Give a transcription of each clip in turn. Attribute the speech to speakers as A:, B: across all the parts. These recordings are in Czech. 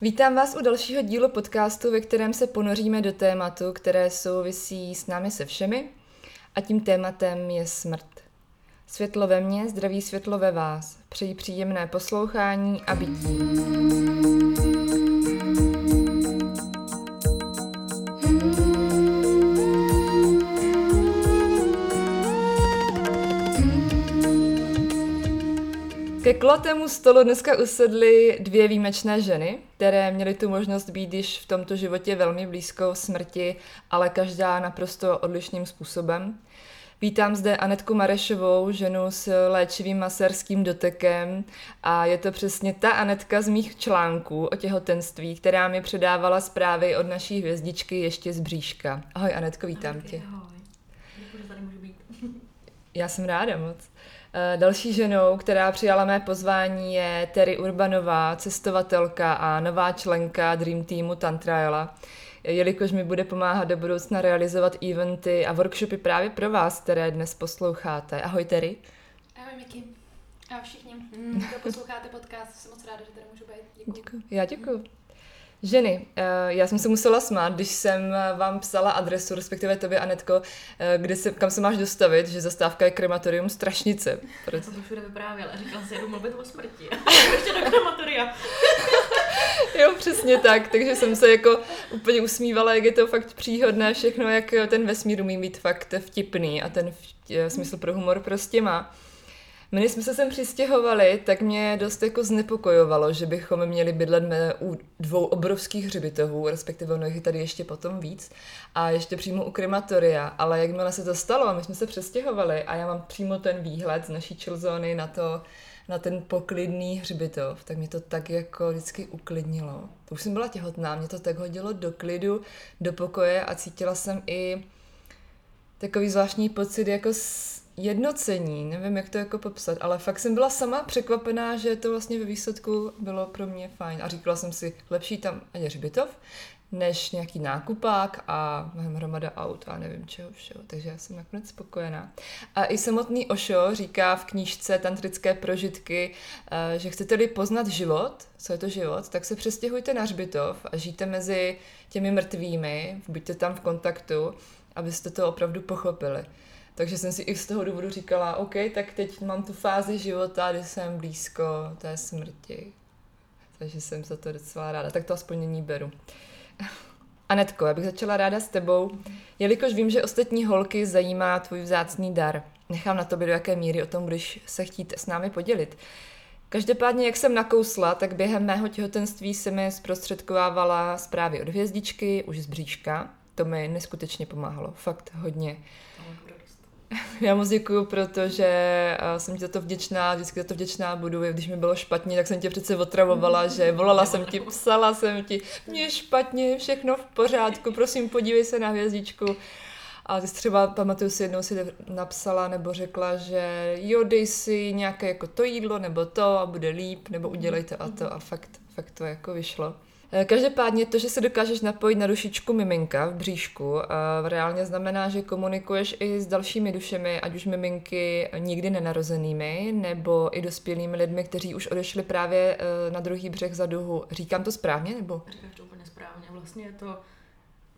A: Vítám vás u dalšího dílu podcastu, ve kterém se ponoříme do tématu, které souvisí s námi se všemi a tím tématem je smrt. Světlo ve mně, zdraví světlo ve vás. Přeji příjemné poslouchání a bytí. Ke kulatému stolu dneska usedly dvě výjimečné ženy, které měly tu možnost být již v tomto životě velmi blízko smrti, ale každá naprosto odlišným způsobem. Vítám zde Anetku Marešovou, ženu s léčivým maserským dotekem a je to přesně ta Anetka z mých článků o těhotenství, která mi předávala zprávy od naší hvězdičky ještě z bříška. Ahoj Anetko, vítám ahoj, tě.
B: Ahoj, děkuji, že tady můžu být.
A: Já jsem ráda moc. Eh, další ženou, která přijala mé pozvání, je Terry Urbanová, cestovatelka a nová členka Dream Teamu Tantraela, jelikož mi bude pomáhat do budoucna realizovat eventy a workshopy právě pro vás, které dnes posloucháte. Ahoj Terry.
B: Ahoj Miky. Ahoj všichni, mm, kdo posloucháte podcast, jsem moc ráda, že tady můžu být. Děkuji.
A: Děkuji. Já děkuji. Ženy, eh, já jsem se musela smát, když jsem vám psala adresu, respektive tobě, Anetko, eh, kde se, kam se máš dostavit, že zastávka je krematorium Strašnice.
B: Proto... Já jsem to všude vyprávěla říkala si, jedu mluvit o smrti. ještě do krematoria.
A: jo, přesně tak, takže jsem se jako úplně usmívala, jak je to fakt příhodné všechno, jak ten vesmír umí být fakt vtipný a ten v, smysl pro humor prostě má. My, když jsme se sem přistěhovali, tak mě dost jako znepokojovalo, že bychom měli bydlet u dvou obrovských hřbitovů, respektive ono jich tady ještě potom víc, a ještě přímo u krematoria. Ale jakmile se to stalo, my jsme se přestěhovali a já mám přímo ten výhled z naší chillzóny na to, na ten poklidný hřbitov, tak mě to tak jako vždycky uklidnilo. To už jsem byla těhotná, mě to tak hodilo do klidu, do pokoje a cítila jsem i takový zvláštní pocit jako jednocení, nevím, jak to jako popsat, ale fakt jsem byla sama překvapená, že to vlastně ve výsledku bylo pro mě fajn. A říkala jsem si, lepší tam ani hřbitov, než nějaký nákupák a hromada aut a nevím čeho všeho. Takže já jsem nakonec spokojená. A i samotný Ošo říká v knížce Tantrické prožitky, eh, že chcete-li poznat život, co je to život, tak se přestěhujte na hřbitov a žijte mezi těmi mrtvými, buďte tam v kontaktu, abyste to opravdu pochopili. Takže jsem si i z toho důvodu říkala, OK, tak teď mám tu fázi života, kdy jsem blízko té smrti. Takže jsem za to docela ráda. Tak to aspoň nyní beru. Anetko, já bych začala ráda s tebou, jelikož vím, že ostatní holky zajímá tvůj vzácný dar. Nechám na tobě, do jaké míry o tom budeš se chtít s námi podělit. Každopádně, jak jsem nakousla, tak během mého těhotenství se mi zprostředkovávala zprávy od hvězdičky, už z bříška. To mi neskutečně pomáhalo, fakt hodně. Já moc děkuju, protože eh, jsem ti za to vděčná, vždycky za to vděčná budu. Když mi bylo špatně, tak jsem tě přece otravovala, že volala jsem ti, psala jsem ti, mě špatně, všechno v pořádku, prosím podívej se na hvězdičku. A ty třeba, pamatuju si, jednou si napsala nebo řekla, že jo, dej si nějaké jako to jídlo nebo to a bude líp, nebo udělej to a to a fakt, fakt to jako vyšlo. Eh, každopádně to, že se dokážeš napojit na dušičku miminka v bříšku, eh, reálně znamená, že komunikuješ i s dalšími dušemi, ať už miminky nikdy nenarozenými, nebo i dospělými lidmi, kteří už odešli právě eh, na druhý břeh za duhu. Říkám to správně, nebo?
B: Říkáš to úplně správně. Vlastně je to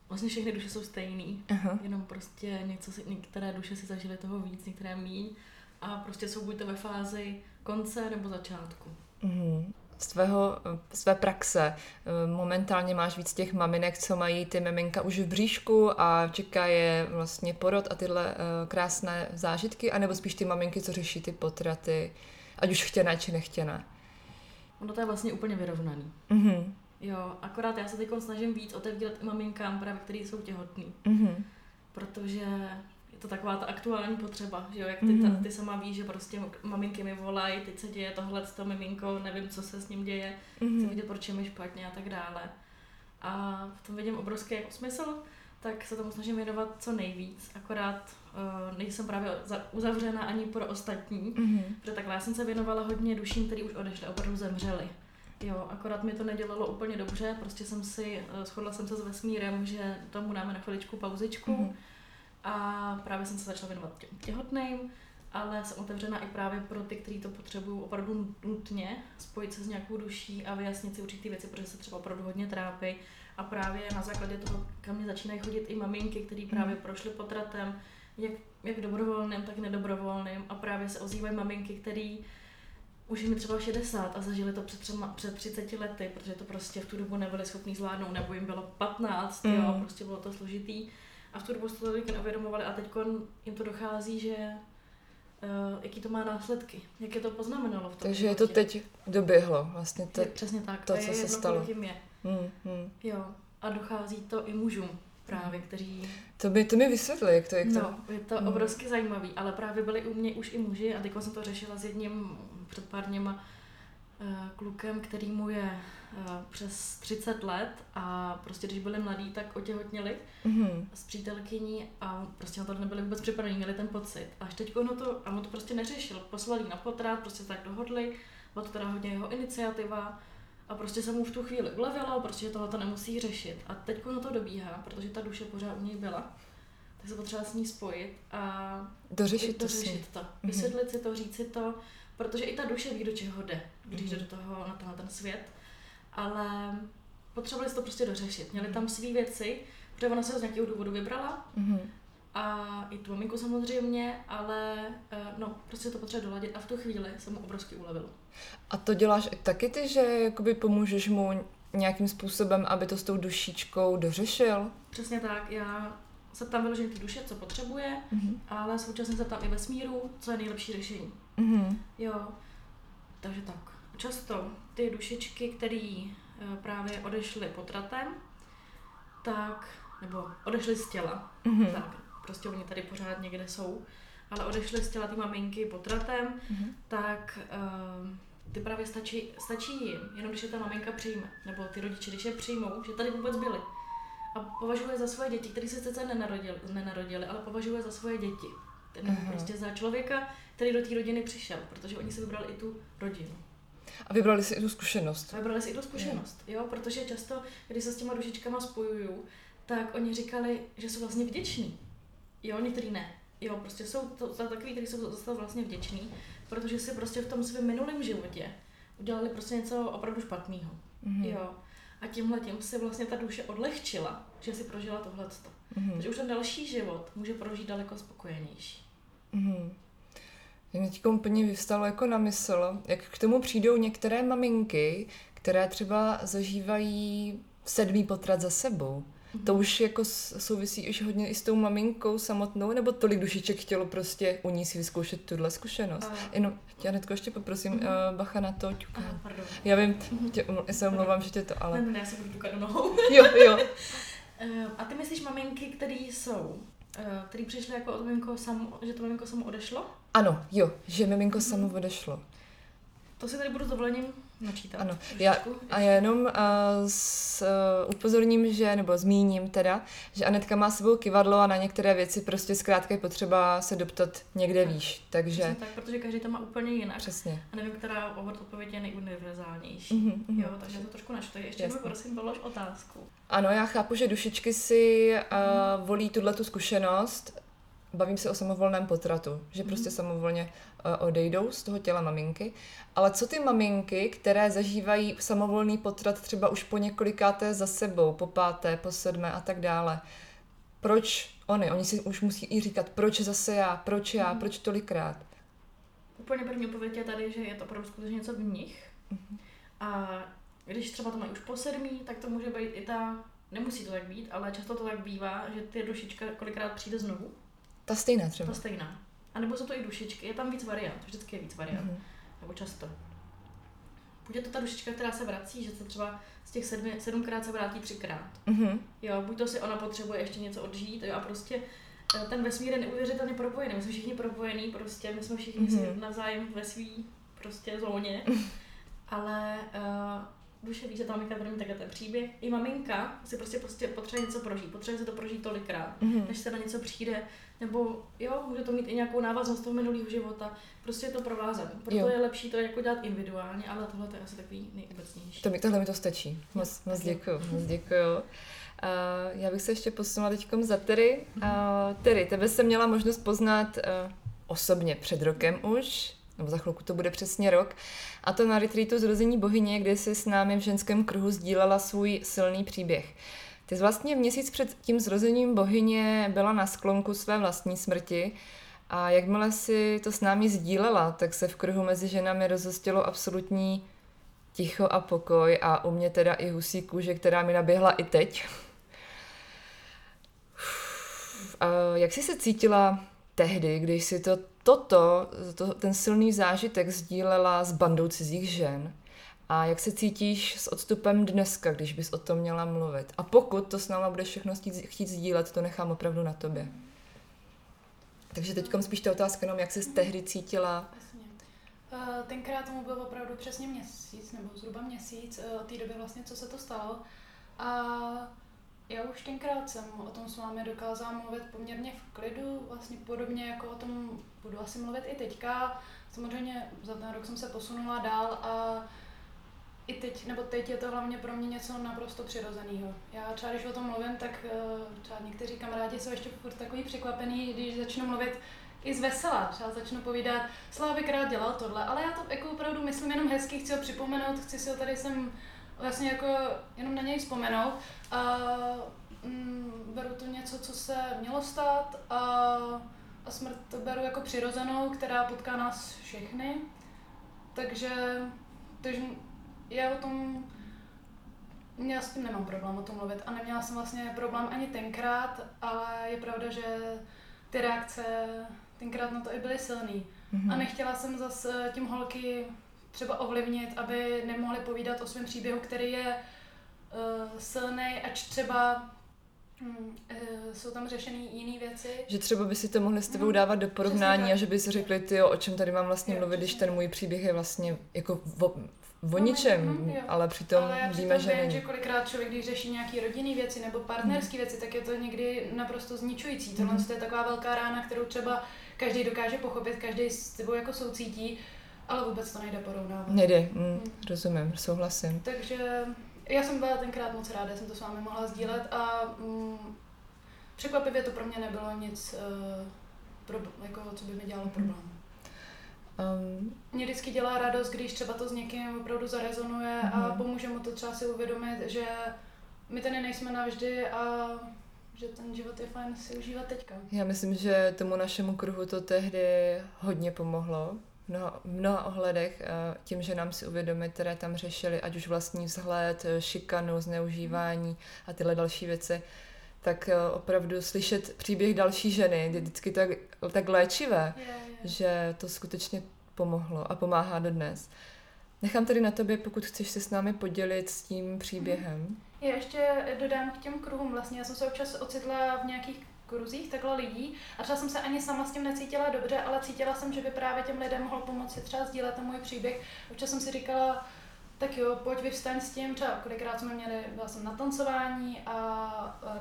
B: Vlastně všechny duše jsou stejný, Aha. jenom prostě něco si, některé duše si zažily toho víc, některé míň a prostě jsou buď to ve fázi konce nebo začátku.
A: Mm z, tvého, své praxe. Momentálně máš víc těch maminek, co mají ty miminka už v bříšku a čeká je vlastně porod a tyhle uh, krásné zážitky, anebo spíš ty maminky, co řeší ty potraty, ať už chtěné či nechtěné.
B: Ono to je vlastně úplně vyrovnaný. Mm-hmm. Jo, akorát já se teď snažím víc otevřít maminkám, právě který jsou těhotný. Mm-hmm. Protože to taková ta aktuální potřeba, že jo, jak ty, mm-hmm. ta, ty sama víš, že prostě maminky mi volají, teď se děje tohle s to miminkou, nevím, co se s ním děje, mm-hmm. chci vidět, proč je mi špatně a tak dále. A v tom vidím obrovský jako smysl, tak se tomu snažím věnovat co nejvíc, akorát uh, nejsem právě za, uzavřena ani pro ostatní, mm-hmm. protože takhle já jsem se věnovala hodně duším, který už odešly, opravdu zemřeli. Jo, akorát mi to nedělalo úplně dobře, prostě jsem si, uh, shodla jsem se s vesmírem, že tomu dáme na chviličku pauzičku, mm-hmm a právě jsem se začala věnovat těm těhotným ale jsem otevřená i právě pro ty, kteří to potřebují opravdu nutně, spojit se s nějakou duší a vyjasnit si určité věci, protože se třeba opravdu hodně trápí. A právě na základě toho, kam mě začínají chodit i maminky, které právě hmm. prošly potratem, jak, jak dobrovolným, tak nedobrovolným. A právě se ozývají maminky, které už jim třeba 60 a zažili to před, třema, před 30 lety, protože to prostě v tu dobu nebyli schopni zvládnout, nebo jim bylo 15, mm. jo, prostě bylo to složitý. A v tu dobu se to tolik neuvědomovali a teď jim to dochází, že uh, jaký to má následky, jak je to poznamenalo v tom
A: Takže je to teď doběhlo, vlastně
B: to, je, přesně tak.
A: to, co
B: je
A: se stalo.
B: Je. Mm, mm. Jo, a dochází to i mužům právě, kteří...
A: To by, to mi vysvětli, jak to
B: je. No, je to mm. obrovsky zajímavý, ale právě byli u mě už i muži a teď jsem to řešila s jedním před pár dněma eh, klukem, který mu je přes 30 let a prostě když byli mladí, tak otěhotněli mm-hmm. s přítelkyní a prostě na to nebyli vůbec připraveni, měli ten pocit. A až teď no to, a on to prostě neřešil, poslali na potrat, prostě tak dohodli, byla to teda hodně jeho iniciativa a prostě se mu v tu chvíli ulevilo, protože tohle to nemusí řešit. A teď na to dobíhá, protože ta duše pořád u něj byla, tak se potřeba s ní spojit a
A: dořešit,
B: dořešit to. to. Mhm. Vysvětlit mm-hmm. si to, říct si to, protože i ta duše ví, do čeho jde, když mm-hmm. jde do toho, na tenhle ten svět. Ale potřebovali to prostě dořešit. Měli tam své věci, protože ona se z nějakého důvodu vybrala. Mm-hmm. A i tu maminku samozřejmě, ale eh, no, prostě to potřeba doladit a v tu chvíli se mu obrovsky ulevilo.
A: A to děláš i taky ty, že jakoby pomůžeš mu nějakým způsobem, aby to s tou dušičkou dořešil?
B: Přesně tak, já se tam vyložím ty duše, co potřebuje, mm-hmm. ale současně se tam i vesmíru, co je nejlepší řešení. Mm-hmm. Jo, takže tak. Často ty dušičky, které eh, právě odešly potratem, tak, nebo odešly z těla, mm-hmm. tak prostě oni tady pořád někde jsou, ale odešly z těla ty maminky potratem, mm-hmm. tak uh, ty právě stačí, stačí jim, jenom když je ta maminka přijme, nebo ty rodiče, když je přijmou, že tady vůbec byli. A považuje za svoje děti, které se sice nenarodili, nenarodili, ale považuje za svoje děti. Ten uh-huh. prostě za člověka, který do té rodiny přišel, protože oni si vybrali i tu rodinu.
A: A vybrali si i tu zkušenost.
B: A vybrali si i tu zkušenost, jo, protože často, když se s těma dušičkama spojuju, tak oni říkali, že jsou vlastně vděční. Jo, některý ne. Jo, prostě jsou to, to takový, kteří jsou zase vlastně vděční, protože si prostě v tom svém minulém životě udělali prostě něco opravdu špatného. Mm-hmm. Jo. A tímhle tím si vlastně ta duše odlehčila, že si prožila tohleto. Mm-hmm. Takže už ten další život může prožít daleko spokojenější.
A: Mm-hmm. Mě teď úplně vyvstalo jako na mysl, jak k tomu přijdou některé maminky, které třeba zažívají sedmý potrat za sebou. Mm-hmm. To už jako souvisí už hodně i s tou maminkou samotnou, nebo tolik dušiček chtělo prostě u ní si vyzkoušet tuhle zkušenost. Uh. Jenom, tě Anetko, ještě poprosím, mm-hmm. uh, bacha na to, ťuka. Uh, já vím, mm-hmm. tě, já se omlouvám, že tě to, ale...
B: Ne, ne, já se budu ťukat nohou.
A: jo, jo.
B: Uh, a ty myslíš maminky, které jsou, uh, které přišly jako od miminko samo, že to miminko samo odešlo?
A: Ano, jo, že miminko samo odešlo.
B: To si tady budu s dovolením načítat.
A: Ano, já, a já jenom uh, s, uh, upozorním, že, nebo zmíním teda, že Anetka má sebou kivadlo a na některé věci prostě zkrátka je potřeba se doptat někde tak. výš. Takže...
B: Přesně tak, protože každý to má úplně jinak.
A: Přesně.
B: A nevím, která odpověď je nejuniverzálnější. Mm-hmm, jo, takže to trošku načtu. Ještě Jasně. mi prosím polož otázku.
A: Ano, já chápu, že dušičky si uh, volí tuhle tu zkušenost, bavím se o samovolném potratu, že mm-hmm. prostě samovolně uh, odejdou z toho těla maminky. Ale co ty maminky, které zažívají samovolný potrat třeba už po několikáté za sebou, po páté, po sedmé a tak dále, proč oni? Oni si už musí i říkat, proč zase já, proč já, mm-hmm. proč tolikrát.
B: Úplně první odpověď je tady, že je to opravdu skutečně něco v nich. Mm-hmm. A když třeba to mají už po sedmí, tak to může být i ta, nemusí to tak být, ale často to tak bývá, že ty dušička kolikrát přijde znovu
A: ta stejná třeba.
B: Ta stejná. A nebo jsou to i dušičky, je tam víc variant, vždycky je víc variant. Mm-hmm. Nebo často. Buď je to ta dušička, která se vrací, že se třeba z těch sedmi, sedmkrát se vrátí třikrát. Mm-hmm. Jo, buď to si ona potřebuje ještě něco odžít, jo, a prostě eh, ten vesmír je neuvěřitelně propojený. My jsme všichni propojení, prostě my jsme všichni mm-hmm. navzájem ve svý prostě zóně. Ale uh, duše ví, že ta maminka bude mít takhle ten příběh. I maminka si prostě, prostě potřebuje něco prožít. Potřebuje se to prožít tolikrát, mm-hmm. než se na něco přijde. Nebo jo, může to mít i nějakou návaznost toho minulého života. Prostě je to provázané. Proto jo. je lepší to jako dělat individuálně, ale tohle je asi takový nejobecnější.
A: To mi, tohle mi to stačí. Moc, moc děkuju, moc děkuju. Uh, já bych se ještě posunula teď za Terry. Uh, Terry, tebe jsem měla možnost poznat uh, osobně před rokem už, nebo za chvilku to bude přesně rok, a to na retreatu Zrození bohyně, kde si s námi v ženském kruhu sdílela svůj silný příběh. Ty jsi vlastně měsíc před tím zrozením bohyně byla na sklonku své vlastní smrti a jakmile si to s námi sdílela, tak se v kruhu mezi ženami rozostilo absolutní ticho a pokoj a u mě teda i husí kůže, která mi naběhla i teď. A jak jsi se cítila tehdy, když si to, toto, to, ten silný zážitek sdílela s bandou cizích žen? A jak se cítíš s odstupem dneska, když bys o tom měla mluvit? A pokud to s náma budeš všechno chtít, sdílet, to nechám opravdu na tobě. Takže teď spíš ta otázka jenom, jak se tehdy cítila.
C: Uh, tenkrát tomu byl opravdu přesně měsíc, nebo zhruba měsíc, uh, od té doby vlastně, co se to stalo. A já už tenkrát jsem o tom s vámi dokázala mluvit poměrně v klidu, vlastně podobně jako o tom budu asi mluvit i teďka. Samozřejmě za ten rok jsem se posunula dál a i teď, nebo teď je to hlavně pro mě něco naprosto přirozeného. Já třeba, když o tom mluvím, tak uh, třeba někteří kamarádi jsou ještě furt takový překvapený, když začnu mluvit i z vesela. Třeba začnu povídat, Slávik rád dělal tohle, ale já to jako opravdu myslím jenom hezky, chci ho připomenout, chci si ho tady sem vlastně jako jenom na něj vzpomenout. A mm, beru to něco, co se mělo stát a, a smrt to beru jako přirozenou, která potká nás všechny. Takže, takže já o tom, já s tím nemám problém o tom mluvit a neměla jsem vlastně problém ani tenkrát, ale je pravda, že ty reakce tenkrát na to i byly silný. Mm-hmm. A nechtěla jsem zase tím holky třeba ovlivnit, aby nemohli povídat o svém příběhu, který je uh, silný, ač třeba Hmm, jsou tam řešený jiné věci.
A: Že třeba by si to mohli s tebou hmm, dávat do porovnání a že by si řekli, ty o čem tady mám vlastně jo, mluvit, když ten můj příběh je vlastně jako o, o ničem, mm, ale přitom ale já víme, že
C: vím, že kolikrát člověk, když řeší nějaké rodinné věci nebo partnerské mm. věci, tak je to někdy naprosto zničující. Tohle mm. je taková velká rána, kterou třeba každý dokáže pochopit, každý s tebou jako soucítí, ale vůbec to nejde porovnávat.
A: Nejde, mm, mm. rozumím, souhlasím.
C: Takže já jsem byla tenkrát moc ráda, jsem to s vámi mohla sdílet a mm, překvapivě to pro mě nebylo nic, uh, pro, jako, co by mi dělalo mhm. problém. Um, Mě vždycky dělá radost, když třeba to s někým opravdu zarezonuje uh-huh. a mhm. pomůže mu to třeba si uvědomit, že my tady nejsme navždy a že ten život je fajn si užívat teďka.
A: Já myslím, že tomu našemu kruhu to tehdy hodně pomohlo mnoha, mnoha ohledech tím, že nám si uvědomit, které tam řešili, ať už vlastní vzhled, šikanu, zneužívání a tyhle další věci, tak e, opravdu slyšet příběh další ženy je vždycky tak, tak léčivé, je, je. že to skutečně pomohlo a pomáhá dodnes. Nechám tady na tobě, pokud chceš se s námi podělit s tím příběhem.
C: Já ještě dodám k těm kruhům. Vlastně já jsem se občas ocitla v nějakých kruzích takhle lidí a třeba jsem se ani sama s tím necítila dobře, ale cítila jsem, že by právě těm lidem mohlo pomoci třeba sdílet ten můj příběh. Občas jsem si říkala, tak jo, pojď vyvstaň s tím, třeba kolikrát jsme měli, byla jsem na tancování a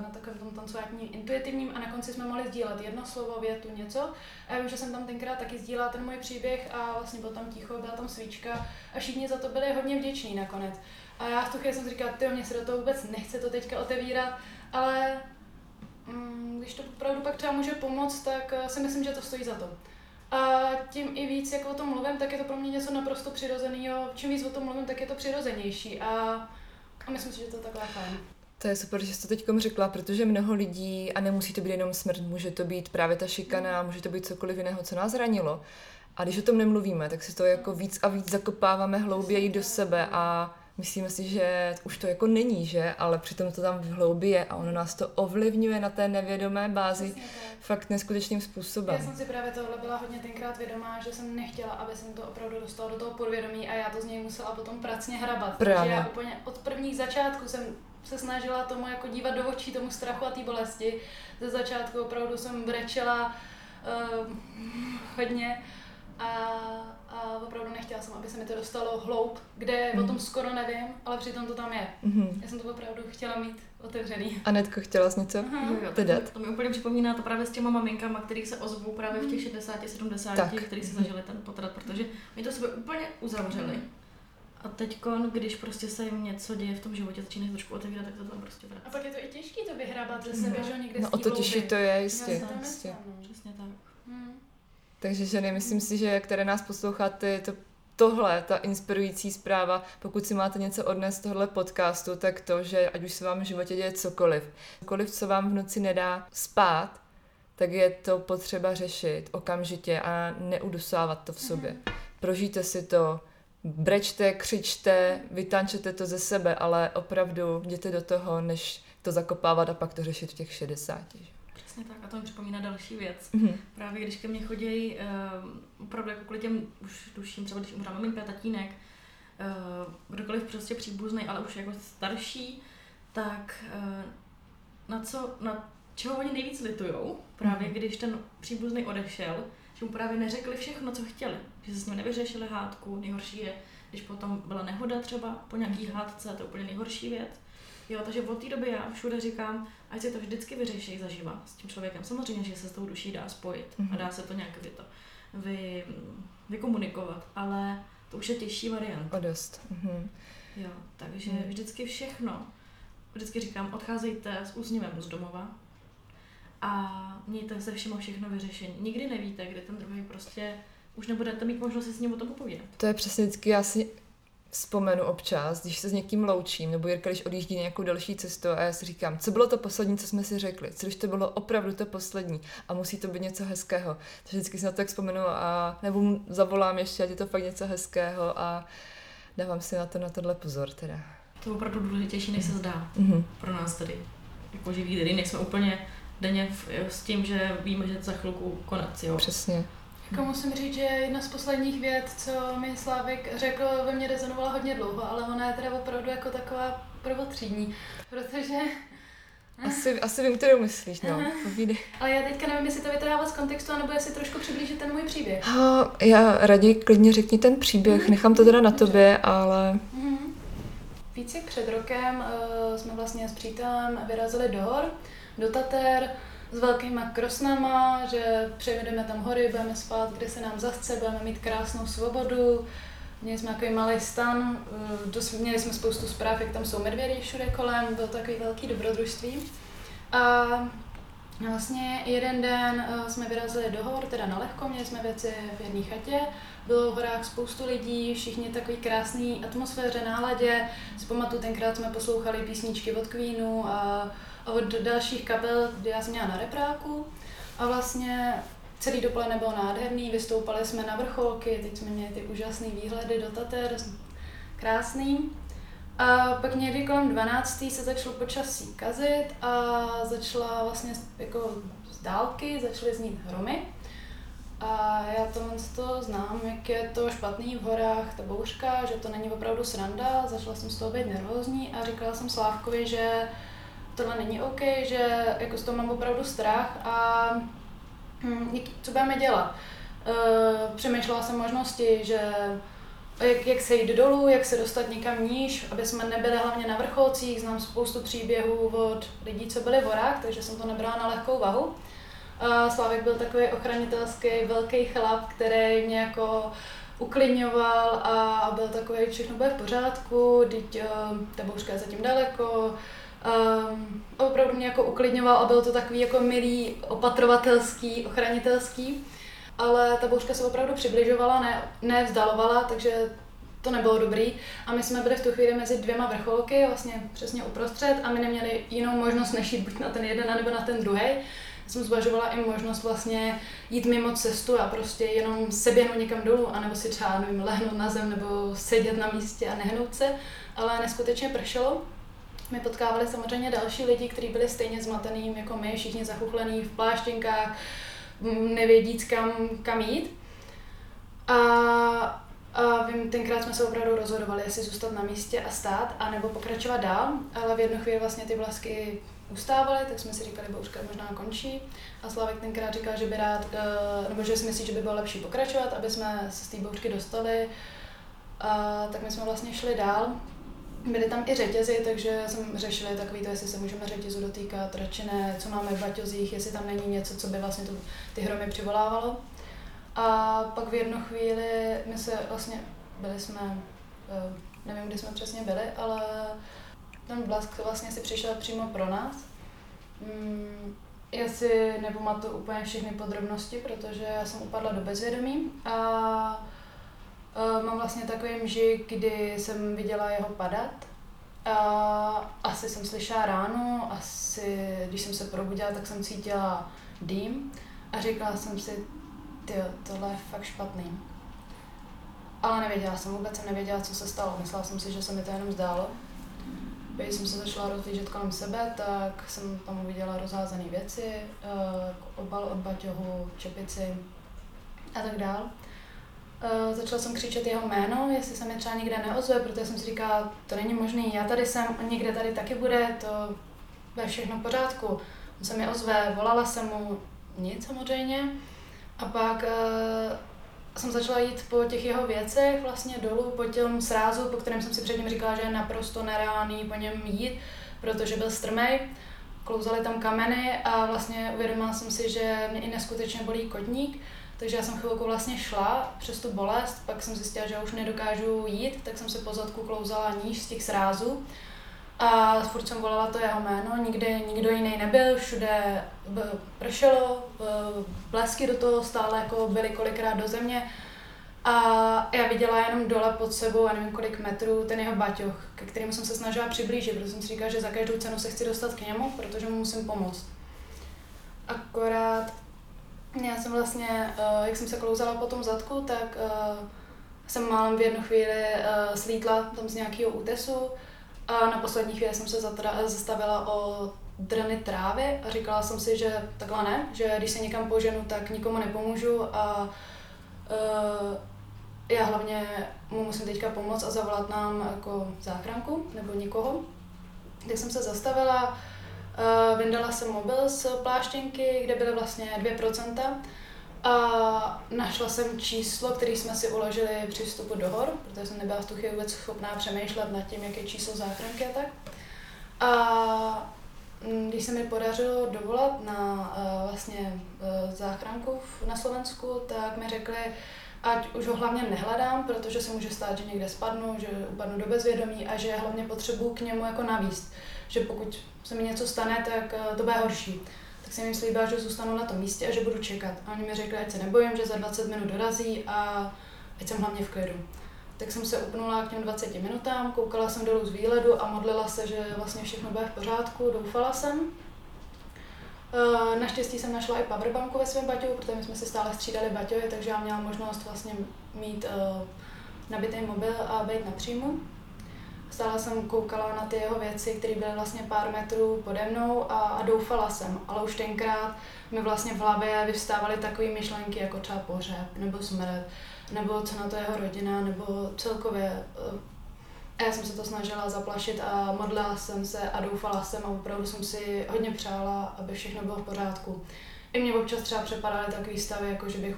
C: na takovém tom tancování intuitivním a na konci jsme mohli sdílet jedno slovo, větu, něco. A já vím, že jsem tam tenkrát taky sdílela ten můj příběh a vlastně byl tam ticho, byla tam svíčka a všichni za to byli hodně vděční nakonec. A já v tu chvíli jsem říkala, ty mě se do toho vůbec nechce to teďka otevírat, ale když to opravdu pak třeba může pomoct, tak eh, si myslím, že to stojí za to. A tím i víc, jak o tom mluvím, tak je to pro mě něco naprosto přirozeného. Čím víc o tom mluvím, tak je to přirozenější. A, a myslím si, že to takové fajn.
A: To je super, že jsi to teď řekla, protože mnoho lidí, a nemusí to být jenom smrt, může to být právě ta šikana, může to být cokoliv jiného, co nás zranilo. A když o tom nemluvíme, tak si to jako víc a víc zakopáváme hlouběji do sebe a myslíme si, že už to jako není, že, ale přitom to tam v hloubi je a ono nás to ovlivňuje na té nevědomé bázi fakt neskutečným způsobem.
C: Já jsem si právě tohle byla hodně tenkrát vědomá, že jsem nechtěla, aby jsem to opravdu dostala do toho podvědomí a já to z něj musela potom pracně hrabat. Právě. Takže já úplně od prvních začátku jsem se snažila tomu jako dívat do očí, tomu strachu a té bolesti. Ze začátku opravdu jsem brečela uh, hodně a, a opravdu nechtěla jsem, aby se mi to dostalo hloub, kde mm. o tom skoro nevím, ale přitom to tam je. Mm. Já jsem to opravdu chtěla mít otevřený.
A: A Netko, chtěla jsi něco
B: dodat? To, to mi úplně připomíná to právě s těma maminkama, který se ozvou právě v těch 60, mhm. 70, který si zažili ten potrat, protože mi to sebe úplně uzavřeli. Mm. A teď, když prostě se jim něco děje v tom životě, začíná trošku otevírat, tak to tam prostě vrací.
C: A pak je to i těžké to vyhrábat ze sebe, že někde
A: No o to těžší to je, jistě.
B: Přesně tak.
A: Takže ženy, myslím si, že které nás posloucháte, to tohle, ta inspirující zpráva, pokud si máte něco odnes z tohle podcastu, tak to, že ať už se vám v životě děje cokoliv, cokoliv, co vám v noci nedá spát, tak je to potřeba řešit okamžitě a neudusávat to v sobě. Mhm. Prožijte si to, brečte, křičte, vytančete to ze sebe, ale opravdu jděte do toho, než to zakopávat a pak to řešit v těch 60.
B: Přesně tak a to mi připomíná další věc. Mm-hmm. Právě když ke mně chodí uh, opravdu jako kvůli těm už duším, třeba když umřela maminka, tatínek, uh, kdokoliv prostě příbuzný, ale už jako starší, tak uh, na co, na čeho oni nejvíc litujou, právě mm-hmm. když ten příbuzný odešel, že mu právě neřekli všechno, co chtěli. Že se s ním nevyřešili hádku. Nejhorší je, když potom byla nehoda třeba po nějaký hádce, to je úplně nejhorší věc. Jo, takže od té doby já všude říkám, ať se to vždycky vyřeší zaživa s tím člověkem. Samozřejmě, že se s tou duší dá spojit mm-hmm. a mhm. dá se to nějak vy to, vy, vykomunikovat, ale to už je těžší variant.
A: O dost. Mm-hmm.
B: Jo, takže mm. vždycky všechno, vždycky říkám, odcházejte s úsměvem z domova, a mějte se všemu všechno vyřešení. Nikdy nevíte, kde ten druhý prostě už nebudete mít možnost si s ním o tom popovídat.
A: To je přesně vždycky, já si vzpomenu občas, když se s někým loučím, nebo Jirka, když odjíždí nějakou další cestu a já si říkám, co bylo to poslední, co jsme si řekli, co když to bylo opravdu to poslední a musí to být něco hezkého. Takže vždycky si na to tak vzpomenu a nebo mu zavolám ještě, ať je to fakt něco hezkého a dávám si na to na tohle pozor teda.
B: To je opravdu důležitější, než se zdá mm-hmm. pro nás tady. Jako živí lidi, nejsme úplně denně s tím, že víme, že za chvilku konec. Jo.
A: Přesně.
C: Jako musím říct, že jedna z posledních věd, co mi Slávik řekl, ve mně rezonovala hodně dlouho, ale ona je teda opravdu jako taková prvotřídní, protože
A: asi, asi vím, kterou myslíš, no.
C: Povídej. Ale já teďka nevím, jestli to vytrhávat z kontextu, anebo jestli trošku přiblížit ten můj příběh.
A: Ha, já raději klidně řekni ten příběh, nechám to teda na tobě, ale... Mm-hmm.
C: Víc před rokem uh, jsme vlastně s přítelem vyrazili do hor, do Tater s velkýma krosnama, že přejedeme tam hory, budeme spát, kde se nám zachce, budeme mít krásnou svobodu. Měli jsme takový malý stan, eh, měli jsme spoustu zpráv, jak tam jsou medvědy všude kolem, bylo takový velký dobrodružství. A vlastně jeden den eh, jsme vyrazili do hor, teda na lehko, měli jsme věci v jedné chatě, bylo v horách spoustu lidí, všichni takový krásný atmosféře, náladě. Si pamatuju, tenkrát jsme poslouchali písničky od Queenu a od dalších kapel, kdy já jsem měla na repráku a vlastně celý dopoledne bylo nádherný, vystoupali jsme na vrcholky, teď jsme měli ty úžasné výhledy do Tater, krásný. A pak někdy kolem 12. se začalo počasí kazit a začala vlastně jako z dálky, začaly znít hromy. A já tohle to znám, jak je to špatný v horách, ta bouřka, že to není opravdu sranda, začala jsem z toho být nervózní a říkala jsem Slávkovi, že tohle není OK, že jako z toho mám opravdu strach a hm, co budeme dělat. Uh, přemýšlela jsem možnosti, že jak, jak se jít dolů, jak se dostat někam níž, aby jsme nebyli hlavně na vrcholcích. Znám spoustu příběhů od lidí, co byli v horách, takže jsem to nebrala na lehkou vahu. Uh, byl takový ochranitelský velký chlap, který mě jako uklidňoval a byl takový, všechno bude v pořádku, teď uh, ta bouřka je zatím daleko, Um, opravdu mě jako uklidňoval a byl to takový jako milý, opatrovatelský, ochranitelský. Ale ta bouřka se opravdu přibližovala, ne, ne vzdalovala, takže to nebylo dobrý. A my jsme byli v tu chvíli mezi dvěma vrcholky, vlastně přesně uprostřed a my neměli jinou možnost než jít buď na ten jeden, nebo na ten druhý. Jsem zvažovala i možnost vlastně jít mimo cestu a prostě jenom se běhnout někam dolů, anebo si třeba nevím, lehnout na zem nebo sedět na místě a nehnout se, ale neskutečně pršelo my potkávali samozřejmě další lidi, kteří byli stejně zmatený jako my, všichni zachuchlený v pláštěnkách, nevědíc kam, kam jít. A, a vím, tenkrát jsme se opravdu rozhodovali, jestli zůstat na místě a stát, anebo pokračovat dál, ale v jednu chvíli vlastně ty vlasky ustávaly, tak jsme si říkali, bouřka možná končí. A Slavek tenkrát říkal, že by rád, eh, nebo že si myslí, že by bylo lepší pokračovat, aby jsme se z té bouřky dostali. A tak my jsme vlastně šli dál Byly tam i řetězy, takže jsem řešila takový to, jestli se můžeme řetězu dotýkat, radši ne, co máme v baťozích, jestli tam není něco, co by vlastně tu, ty hromy přivolávalo. A pak v jednu chvíli my se vlastně, byli jsme, eh, nevím, kdy jsme přesně byli, ale ten blask vlastně si přišel přímo pro nás. Mm, já si nepamatuju úplně všechny podrobnosti, protože já jsem upadla do bezvědomí a uh, mám vlastně takový mžik, kdy jsem viděla jeho padat. A asi jsem slyšela ráno, asi když jsem se probudila, tak jsem cítila dým a říkala jsem si, ty, tohle je fakt špatný. Ale nevěděla jsem, vůbec jsem nevěděla, co se stalo. Myslela jsem si, že se mi to jenom zdálo. Když jsem se začala rozlížet kolem sebe, tak jsem tam uviděla rozházené věci, uh, obal od baťohu, čepici a tak dál. Uh, začala jsem křičet jeho jméno, jestli se mi třeba nikde neozve, protože jsem si říkala, to není možné, já tady jsem, on někde tady taky bude, to bude všechno v pořádku. On se mi ozve, volala jsem mu, nic samozřejmě. A pak uh, jsem začala jít po těch jeho věcech vlastně dolů, po těm srázu, po kterém jsem si předtím říkala, že je naprosto nereálný po něm jít, protože byl strmej. Klouzaly tam kameny a vlastně uvědomila jsem si, že mě i neskutečně bolí kotník, takže já jsem chvilku vlastně šla přes tu bolest, pak jsem zjistila, že už nedokážu jít, tak jsem se po zadku klouzala níž z těch srázů a furt jsem volala to jeho jméno, nikde nikdo jiný nebyl, všude pršelo, blesky do toho stále jako byly kolikrát do země. A já viděla jenom dole pod sebou, a nevím kolik metrů, ten jeho baťoch, ke kterému jsem se snažila přiblížit, protože jsem si říkala, že za každou cenu se chci dostat k němu, protože mu musím pomoct. Akorát já jsem vlastně, eh, jak jsem se klouzala po tom zadku, tak eh, jsem málem v jednu chvíli eh, slítla tam z nějakého útesu a na poslední chvíli jsem se zastavila o drny trávy a říkala jsem si, že takhle ne, že když se někam poženu, tak nikomu nepomůžu a já hlavně mu musím teďka pomoct a zavolat nám jako záchranku nebo nikoho. Tak jsem se zastavila, vyndala jsem mobil z pláštěnky, kde byly vlastně 2%, a našla jsem číslo, které jsme si uložili při vstupu do hor, protože jsem nebyla v tu chvíli vůbec schopná přemýšlet nad tím, jaké číslo záchranky a tak. A mm, když se mi podařilo dovolat na uh, vlastně uh, záchranku na Slovensku, tak mi řekli, ať už ho hlavně nehledám, protože se může stát, že někde spadnu, že upadnu do bezvědomí a že hlavně potřebuju k němu jako navíst. Že pokud se mi něco stane, tak uh, to bude horší tak jsem jim slíbila, že zůstanu na tom místě a že budu čekat. A oni mi řekli, ať se nebojím, že za 20 minut dorazí a ať jsem hlavně v klidu. Tak jsem se upnula k těm 20 minutám, koukala jsem dolů z výhledu a modlila se, že vlastně všechno bude v pořádku, doufala jsem. Eh, naštěstí jsem našla i powerbanku ve svém baťovu, protože my jsme si stále střídali baťoje, takže já měla možnost vlastně mít uh, nabitý mobil a být na příjmu. Stále jsem koukala na ty jeho věci, které byly vlastně pár metrů pode mnou a, a doufala jsem, ale už tenkrát mi vlastně v hlavě vyvstávaly takové myšlenky jako třeba pohřeb nebo smrt, nebo co na to jeho rodina, nebo celkově. Eh, a já jsem se to snažila zaplašit a modlila jsem se a doufala jsem a opravdu jsem si hodně přála, aby všechno bylo v pořádku. I mě občas třeba přepadaly takové stavy, jako že bych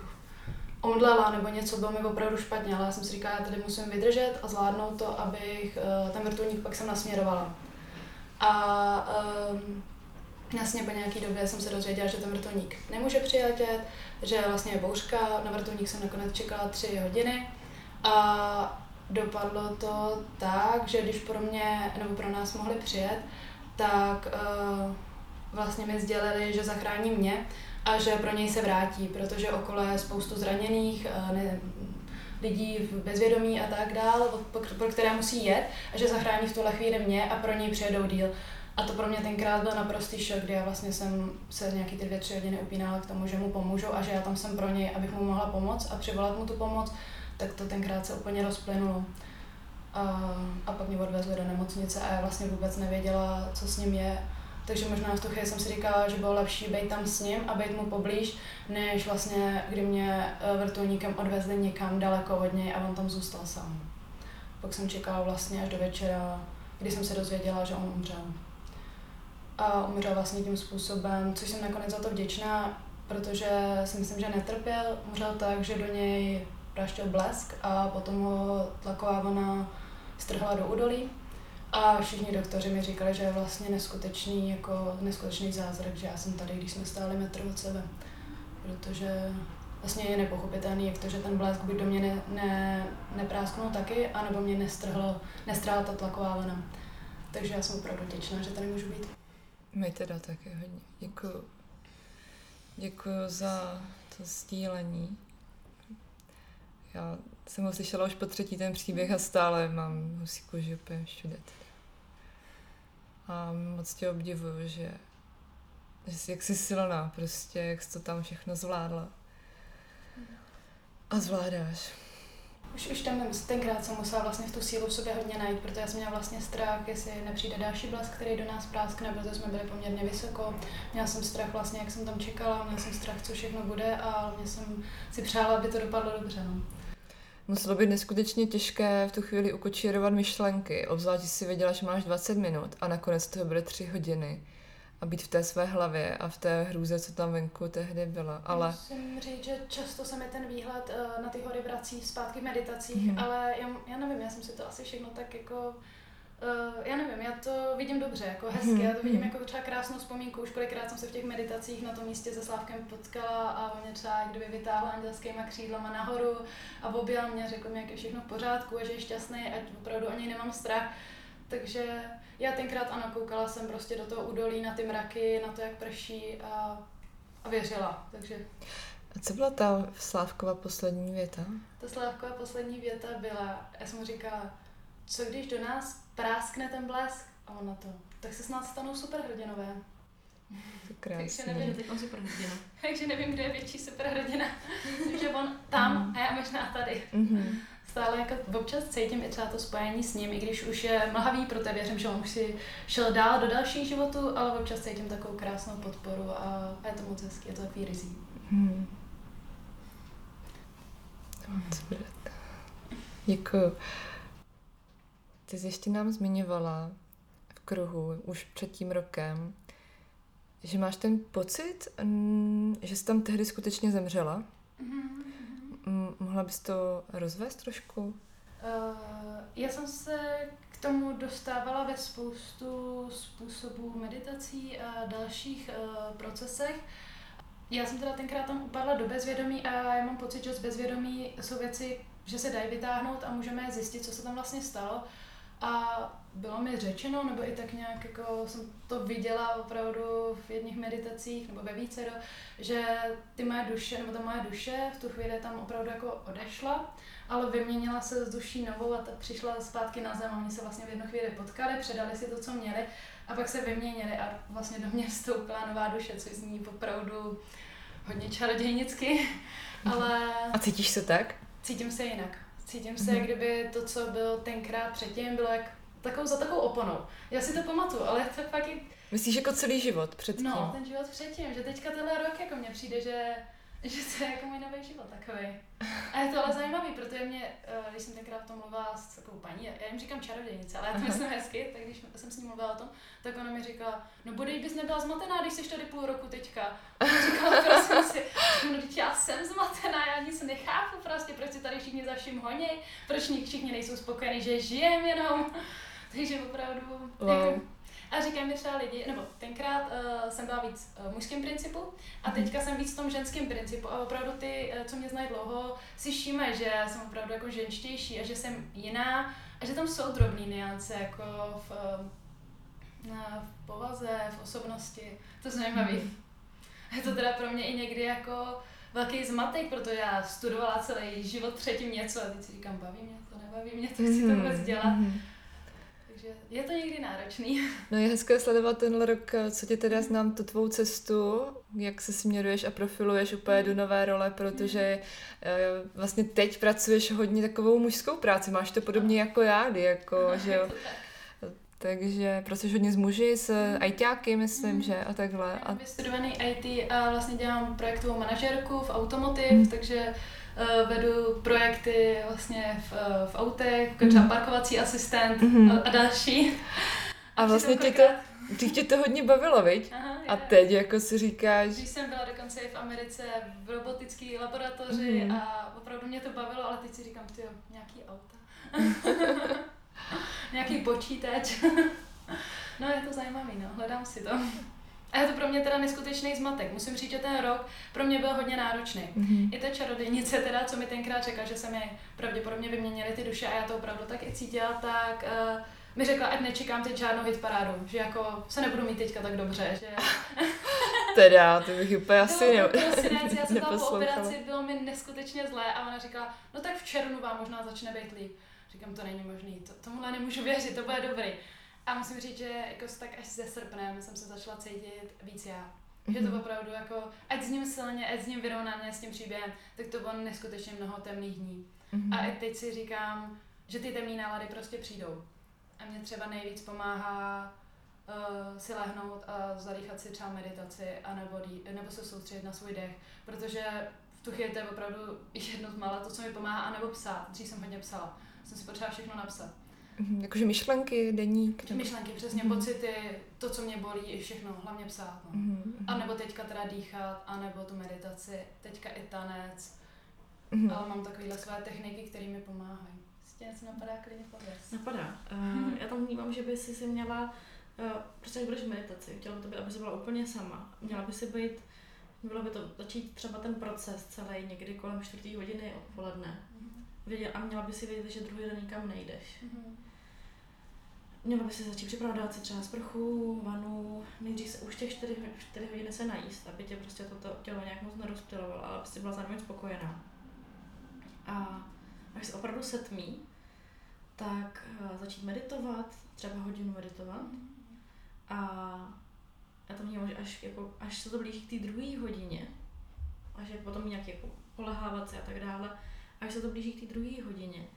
C: omdlela nebo něco bylo mi opravdu špatně, ale já jsem si říkala, já tady musím vydržet a zvládnout to, abych uh, ten vrtulník pak jsem nasměrovala. A um, jasně po nějaký době jsem se dozvěděla, že ten vrtulník nemůže přiletět, že vlastně je bouřka, na vrtulník jsem nakonec čekala tři hodiny a dopadlo to tak, že když pro mě nebo pro nás mohli přijet, tak uh, vlastně mi sdělili, že zachrání mě, a že pro něj se vrátí, protože okolo je spoustu zraněných, eh, ne, lidí v bezvědomí a tak dále, pro které musí jet a že zachrání v tuhle chvíli mě a pro něj přijedou díl. A to pro mě tenkrát byl naprostý šok, kdy já vlastně jsem se nějaký ty dvě, tři hodiny upínala k tomu, že mu pomůžu a že já tam jsem pro něj, abych mu mohla pomoct a přivolat mu tu pomoc, tak to tenkrát se úplně rozplynulo. A, a pak mě odvezli do nemocnice a já vlastně vůbec nevěděla, co s ním je takže možná v tu chvíli jsem si říkala, že bylo lepší být tam s ním a být mu poblíž, než vlastně, kdy mě eh, vrtulníkem odvezli někam daleko od něj a on tam zůstal sám. Pak jsem čekala vlastně až do večera, kdy jsem se dozvěděla, že on umřel. A umřel vlastně tím způsobem, což jsem nakonec za to vděčná, protože si myslím, že netrpěl. Umřel tak, že do něj praštil blesk a potom ho tlaková vlna strhla do údolí a všichni doktoři mi říkali, že je vlastně neskutečný, jako neskutečný zázrak, že já jsem tady, když jsme stáli metr od sebe. Protože vlastně je nepochopitelný, jak to, že ten blesk by do mě ne, ne, neprásknul taky, anebo mě nestrhlo, nestrála ta tlaková vlna. Takže já jsem opravdu těčná, že tady můžu být.
A: My teda taky hodně. Děkuju. Děkuji za to sdílení. Já jsem ho slyšela už po třetí ten příběh a stále mám husí kůži úplně všude. A moc tě obdivuju, že, že jsi, jak jsi silná prostě, jak jsi to tam všechno zvládla. A zvládáš.
C: Už, už tam tenkrát jsem musela vlastně v tu sílu v sobě hodně najít, protože jsem měla vlastně strach, jestli nepřijde další blask, který do nás práskne, protože jsme byli poměrně vysoko. Měla jsem strach vlastně, jak jsem tam čekala, měla jsem strach, co všechno bude a mě jsem si přála, aby to dopadlo dobře. No.
A: Muselo být neskutečně těžké v tu chvíli ukočírovat myšlenky, obzvlášť si věděla, že máš 20 minut a nakonec toho byly 3 hodiny a být v té své hlavě a v té hrůze, co tam venku tehdy byla. Ale...
C: Musím říct, že často se mi ten výhled uh, na ty hory vrací zpátky v meditacích, mm-hmm. ale já, já nevím, já jsem si to asi všechno tak jako Uh, já nevím, já to vidím dobře, jako hezky, hmm. já to vidím jako třeba krásnou vzpomínku, už kolikrát jsem se v těch meditacích na tom místě se Slávkem potkala a on mě třeba kdyby vytáhla andělskýma křídlama nahoru a objel mě, řekl mi, jak je všechno v pořádku a že je šťastný, ať opravdu o něj nemám strach. Takže já tenkrát ano, koukala jsem prostě do toho údolí na ty mraky, na to, jak prší a, a věřila. Takže...
A: A co byla ta Slávkova poslední věta?
C: Ta Slávkova poslední věta byla, já jsem mu říkala, co když do nás práskne ten blesk? A on na to, tak se snad stanou superhrdinové.
A: To krásně.
B: Takže nevím, teď on superhrdina.
C: Takže nevím, kde je větší superhrdina. Takže on tam mm. a já možná tady. Mm-hmm stále jako občas cítím i třeba to spojení s ním, i když už je mlhavý, protože věřím, že on už si šel dál do dalších životů, ale občas cítím takovou krásnou podporu a, je to moc hezký, je to takový rizí. Hmm.
A: Děkuju. Ty jsi ještě nám zmiňovala v kruhu už před tím rokem, že máš ten pocit, že jsi tam tehdy skutečně zemřela. Mm-hmm. Mohla bys to rozvést trošku? Uh,
C: já jsem se k tomu dostávala ve spoustu způsobů meditací a dalších uh, procesech. Já jsem teda tenkrát tam upadla do bezvědomí a já mám pocit, že z bezvědomí jsou věci, že se dají vytáhnout a můžeme zjistit, co se tam vlastně stalo. A bylo mi řečeno, nebo i tak nějak jako jsem to viděla opravdu v jedných meditacích, nebo ve více, že ty moje duše, nebo ta moje duše v tu chvíli tam opravdu jako odešla, ale vyměnila se s duší novou a ta přišla zpátky na zem a oni se vlastně v jednu chvíli potkali, předali si to, co měli a pak se vyměnili a vlastně do mě vstoupila nová duše, což zní opravdu hodně čarodějnicky, ale...
A: A cítíš se tak?
C: Cítím se jinak. Cítím se, mm-hmm. kdyby to, co bylo tenkrát předtím, bylo jak takovou, za takovou oponou. Já si to pamatuju, ale to fakt je...
A: Myslíš jako celý život předtím?
C: No, ten život předtím, že teďka tenhle rok jako mně přijde, že že to je jako můj nový život takový. A je to ale zajímavý, protože mě, eh, když jsem tenkrát v tom mluvila s takovou paní, já jim říkám čarodějnice, ale já to myslím hezky, tak když jsem s ní mluvila o tom, tak ona mi říkala, no bude, bys nebyla zmatená, když jsi tady půl roku teďka. A říkala, prosím si, no teď já jsem zmatená, já nic nechápu prostě, proč si tady všichni za vším honěj, proč všichni nejsou spokojení, že žijem jenom. Takže opravdu, wow. jako, a říkají mi třeba lidi, nebo tenkrát uh, jsem byla víc uh, mužským principu a mhm. teďka jsem víc v tom ženském principu a opravdu ty, uh, co mě znají dlouho, si všímají, že jsem opravdu jako ženštější a že jsem jiná a že tam jsou drobné niance jako v, uh, v povaze, v osobnosti. To je zajímavé. Mhm. Je to teda pro mě i někdy jako velký zmatek, protože já studovala celý život předtím něco a teď si říkám, baví mě to, nebaví mě to, chci to vůbec dělat. Mm-hmm je to někdy náročný.
A: No je hezké sledovat tenhle rok, co tě teda znám, tu tvou cestu, jak se směruješ a profiluješ úplně do nové role, protože eh, vlastně teď pracuješ hodně takovou mužskou práci, máš to podobně jako já, kdy jako, že jo. Takže pracuješ hodně s muži, s ITáky, myslím, mm. že a takhle.
C: A... Vystudovaný IT a vlastně dělám projektovou manažerku v Automotive, mm. takže vedu projekty vlastně v, uh, v autech, jako třeba mm. parkovací asistent mm. a, další.
A: A, a vlastně tě to, ty tě to hodně bavilo, viď? Aha, a teď jako si říkáš...
C: Když jsem byla dokonce i v Americe v robotické laboratoři mm. a opravdu mě to bavilo, ale teď si říkám, ty nějaký auta. nějaký počítač. no je to zajímavý, no, hledám si to. A je to pro mě teda neskutečný zmatek. Musím říct, že ten rok pro mě byl hodně náročný. Mm-hmm. I ta čarodějnice, teda, co mi tenkrát řekla, že se mi pravděpodobně vyměnily ty duše a já to opravdu tak i cítila, tak uh, mi řekla, ať nečekám teď žádnou hitparádu, že jako se nebudu mít teďka tak dobře, že...
A: teda, to bych úplně asi
C: Bylo
A: ne,
C: já jsem byla po operaci, bylo mi neskutečně zlé a ona říkala, no tak v červnu vám možná začne být líp. Říkám, to není možný, to, tomuhle nemůžu věřit, to bude dobrý. A musím říct, že jako tak až se srpnem jsem se začala cítit víc já. Že to opravdu jako, ať s ním silně, ať s ním vyrovnaně, s tím příběhem, tak to bylo neskutečně mnoho temných dní.
A: Mhm.
C: A i teď si říkám, že ty temné nálady prostě přijdou. A mě třeba nejvíc pomáhá uh, si lehnout a zadýchat si třeba meditaci, anebo, dý, nebo se soustředit na svůj dech, protože v tu chvíli to je opravdu jedno z mála to, co mi pomáhá, anebo psát. Dřív jsem hodně psala. Jsem si potřeba všechno napsat.
A: Mhm, Jakože myšlenky, deník. nebo-
C: Myšlenky, přesně,
A: Mhm.
C: pocity, to, co mě bolí, i všechno, hlavně psát. No.
A: Mhm,
C: A nebo teďka teda dýchat, anebo tu meditaci, teďka i tanec,
A: mhm.
C: ale mám takovéhle své techniky, které mi pomáhají. Prostě něco napadá, klidně pověz.
B: Napadá. Uh, já tam vnímám, že by si si měla, uh, prostě jak budeš v meditaci, chtěla by to být, aby si byla úplně sama. Měla by si být, mělo by to začít třeba ten proces celý někdy kolem čtvrtý hodiny odpoledne. Vědět, a měla by si vědět, že druhý den nikam nejdeš.
C: Mhm.
B: Měla by si začít připravovat si třeba sprchu, vanu, nejdřív se už těch 4, 4 hodiny se najíst, aby tě prostě toto tělo nějak moc nerozptilovalo, ale aby si byla zároveň spokojená. A až se opravdu setmí, tak eh, začít meditovat, třeba hodinu meditovat. A já to vnímám, že až, jako, až se to blíží k té druhé hodině, až je potom nějak jako polehávat si a tak dále, až se to blíží k té druhé hodině,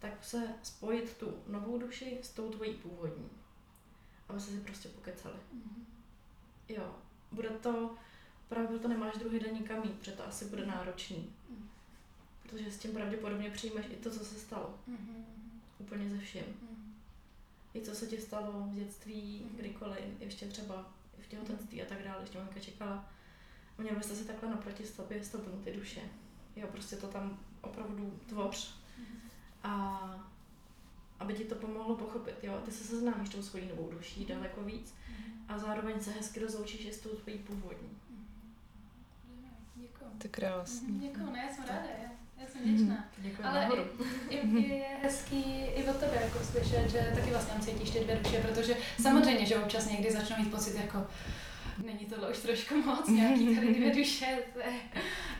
B: tak se spojit tu novou duši s tou tvojí původní. Aby se si prostě pokecali.
C: Mhm.
B: Jo, bude to, právě proto nemáš druhý den nikam jít, protože to asi bude náročný.
C: Mhm.
B: Protože s tím pravděpodobně přijmeš i to, co se stalo.
C: Mhm.
B: Úplně ze vším.
C: Mhm.
B: I co se ti stalo v dětství,
C: Mhm.
B: kdykoliv, ještě třeba v těhotenství a tak dále, ještě maminka čekala. A měli byste si takhle naproti sobě stopnout ty duše. Jo, prostě to tam opravdu tvoř. A aby ti to pomohlo pochopit, jo, ty se seznámíš tou svojí novou duší daleko víc a zároveň se hezky rozloučíš i s tou tvojí původní.
C: Děkuju.
A: To je krásný.
C: Děkuju, ne, já jsem ráda, já, já jsem
A: Mhm.
C: vděčná.
B: Děkuji
C: Ale
B: nahoru.
C: i, i, je hezký i od tebe jako slyšet, že taky vlastně cítíš ty dvě duše, protože samozřejmě, že občas někdy začnou mít pocit jako není tohle už trošku moc, nějaký tady dvě duše, to je,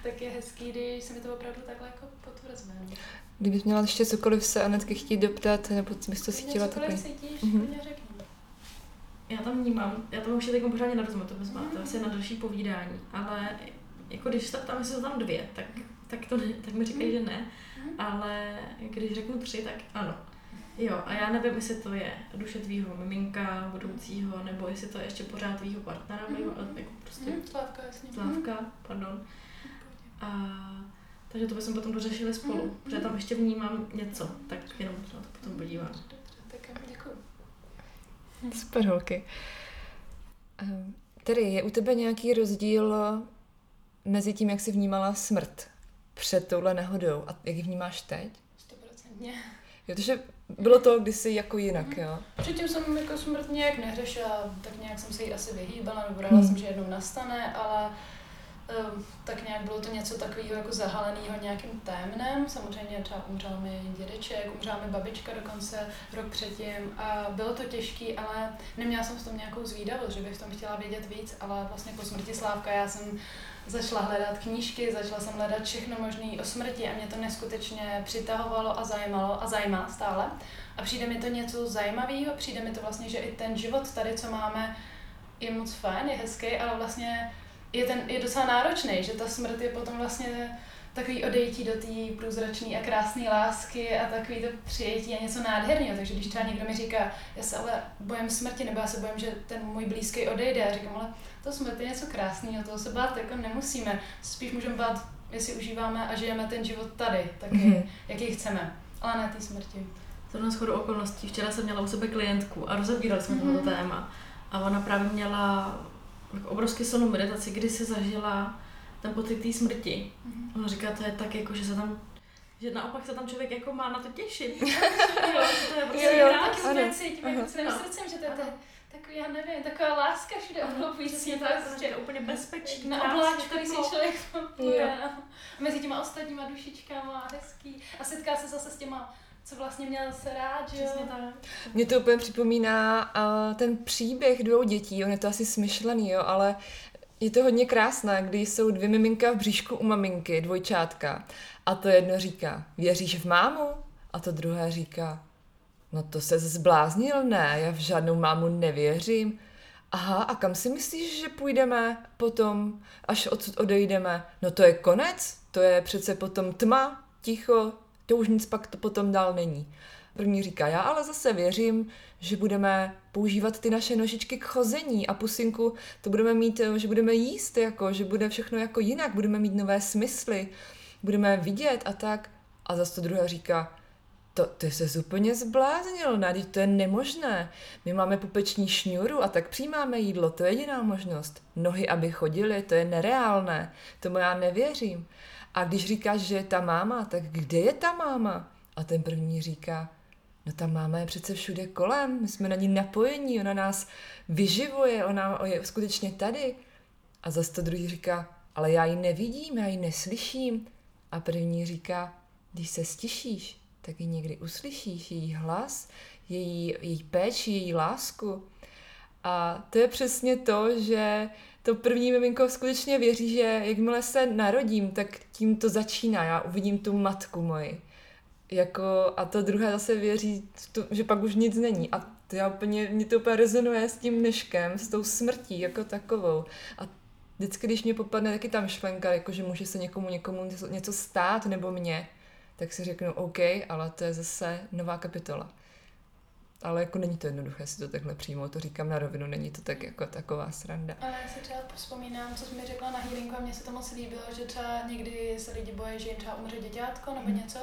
C: tak je hezký, když se mi to opravdu takhle jako potvrzuje. no.
A: Kdybys měla ještě cokoliv se Anetky chtít doptat, nebo co bys to cítila
C: cokoliv
A: takový?
C: cítíš,
A: Mhm.
C: klidně řekni.
B: Já tam vnímám, já tam už je teď pořádně nerozumím, to bys to asi na další povídání, ale jako když se ptám, jestli jsou tam dvě, tak, tak, to ne, tak mi říkají, že ne,
C: Mhm.
B: ale když řeknu tři, tak ano. Jo, a já nevím, jestli to je duše tvýho miminka budoucího, nebo jestli to je ještě pořád tvýho partnera,
C: Mhm.
B: nebo jako prostě
C: Mhm, Slávka, jasně.
B: Slávka, pardon. A takže to bychom potom dořešili spolu,
C: Mhm.
B: protože tam ještě vnímám něco, tak jenom se na to potom podívám.
C: Tak.
A: Super holky. Ehm, Tedy je u tebe nějaký rozdíl mezi tím, jak jsi vnímala smrt před touhle nehodou a jak ji vnímáš teď?
C: Stoprocentně.
A: Jo, takže bylo to kdysi jako jinak, jo?
C: Předtím jsem jako smrt nějak neřešila, tak nějak jsem se jí asi vyhýbala, nebo
A: Hmm.
C: dala jsem, že jednou nastane, ale tak nějak bylo to něco takového jako zahaleného nějakým témnem. Samozřejmě třeba umřel mi dědeček, umřela mi babička dokonce rok předtím a bylo to těžké, ale neměla jsem v tom nějakou zvídavost, že bych v tom chtěla vědět víc, ale vlastně po smrti Slávka já jsem začala hledat knížky, začala jsem hledat všechno možné o smrti a mě to neskutečně přitahovalo a zajímalo a zajímá stále. A přijde mi to něco zajímavého, přijde mi to vlastně, že i ten život tady, co máme, je moc fajn, je hezký, ale vlastně je, ten, je docela náročný, že ta smrt je potom vlastně takový odejítí do té průzračné a krásné lásky a takový to přijetí a něco nádherného. Takže když třeba někdo mi říká, já se ale bojím smrti, nebo já se bojím, že ten můj blízký odejde, já říkám, ale to smrt je něco krásného, toho se bát jako nemusíme. Spíš můžeme bát, jestli užíváme a žijeme ten život tady, taky,
A: Mhm.
C: mm-hmm. jaký chceme, ale ne té smrti.
B: To na schodu okolností. Včera jsem měla u sebe klientku a rozebírali jsme
C: Mhm.
B: toto téma. A ona právě měla obrovský silnou meditaci, kdy si zažila ten pocit té smrti.
C: Mhm.
B: Ona říká, to je tak jako, že se tam že naopak se tam člověk jako má na to těšit. jo, že to je prostě
A: Jo, jo,
C: taky úplně cítím jako celým
B: Ano.
C: srdcem, že to je takový, já nevím, taková láska všude
B: tak,
C: je prostě
B: prostě úplně bezpečný,
C: na obláčku, když si člověk. A mezi těma ostatníma dušičkama, hezký. A setká se zase s těma, co vlastně měl se rád, že jo?
A: Mně to úplně připomíná uh, ten příběh dvou dětí, on je to asi smyšlený, jo, ale je to hodně krásné, když jsou dvě miminka v bříšku u maminky, dvojčátka. A to jedno říká, věříš v mámu? A to druhé říká, no to se zbláznil, ne, já v žádnou mámu nevěřím. Aha, a kam si myslíš, že půjdeme potom, až odsud odejdeme? No to je konec, to je přece potom tma, ticho, to už nic pak to potom dál není. První říká, já ale zase věřím, že budeme používat ty naše nožičky k chození a pusinku to budeme mít, že budeme jíst, jako, že bude všechno jako jinak, budeme mít nové smysly, budeme vidět a tak. A zase to druhé říká, to, ty se úplně zbláznil, Nadi, to je nemožné. My máme pupeční šňůru a tak přijímáme jídlo, to je jediná možnost. Nohy, aby chodily, to je nereálné, tomu já nevěřím. A když říkáš, že je ta máma, tak kde je ta máma? A ten první říká, no ta máma je přece všude kolem, my jsme na ní napojení, ona nás vyživuje, ona je skutečně tady. A zase to druhý říká, ale já ji nevidím, já ji neslyším. A první říká, když se stišíš, tak ji někdy uslyšíš, její hlas, její, její péči, její lásku. A to je přesně to, že to první miminko skutečně věří, že jakmile se narodím, tak tím to začíná. Já uvidím tu matku moji. Jako, a to druhé zase věří, že pak už nic není. A to já úplně, mě to úplně rezonuje s tím dneškem, s tou smrtí jako takovou. A vždycky, když mě popadne taky tam švenka, jako že může se někomu, někomu něco, něco stát nebo mě, tak si řeknu OK, ale to je zase nová kapitola. Ale jako není to jednoduché si to takhle přijmout, to říkám na rovinu, není to tak jako taková sranda.
C: Ale já si třeba vzpomínám, co jsi mi řekla na healingu a mně se to moc líbilo, že třeba někdy se lidi bojí, že jim třeba umře děťátko nebo hmm. něco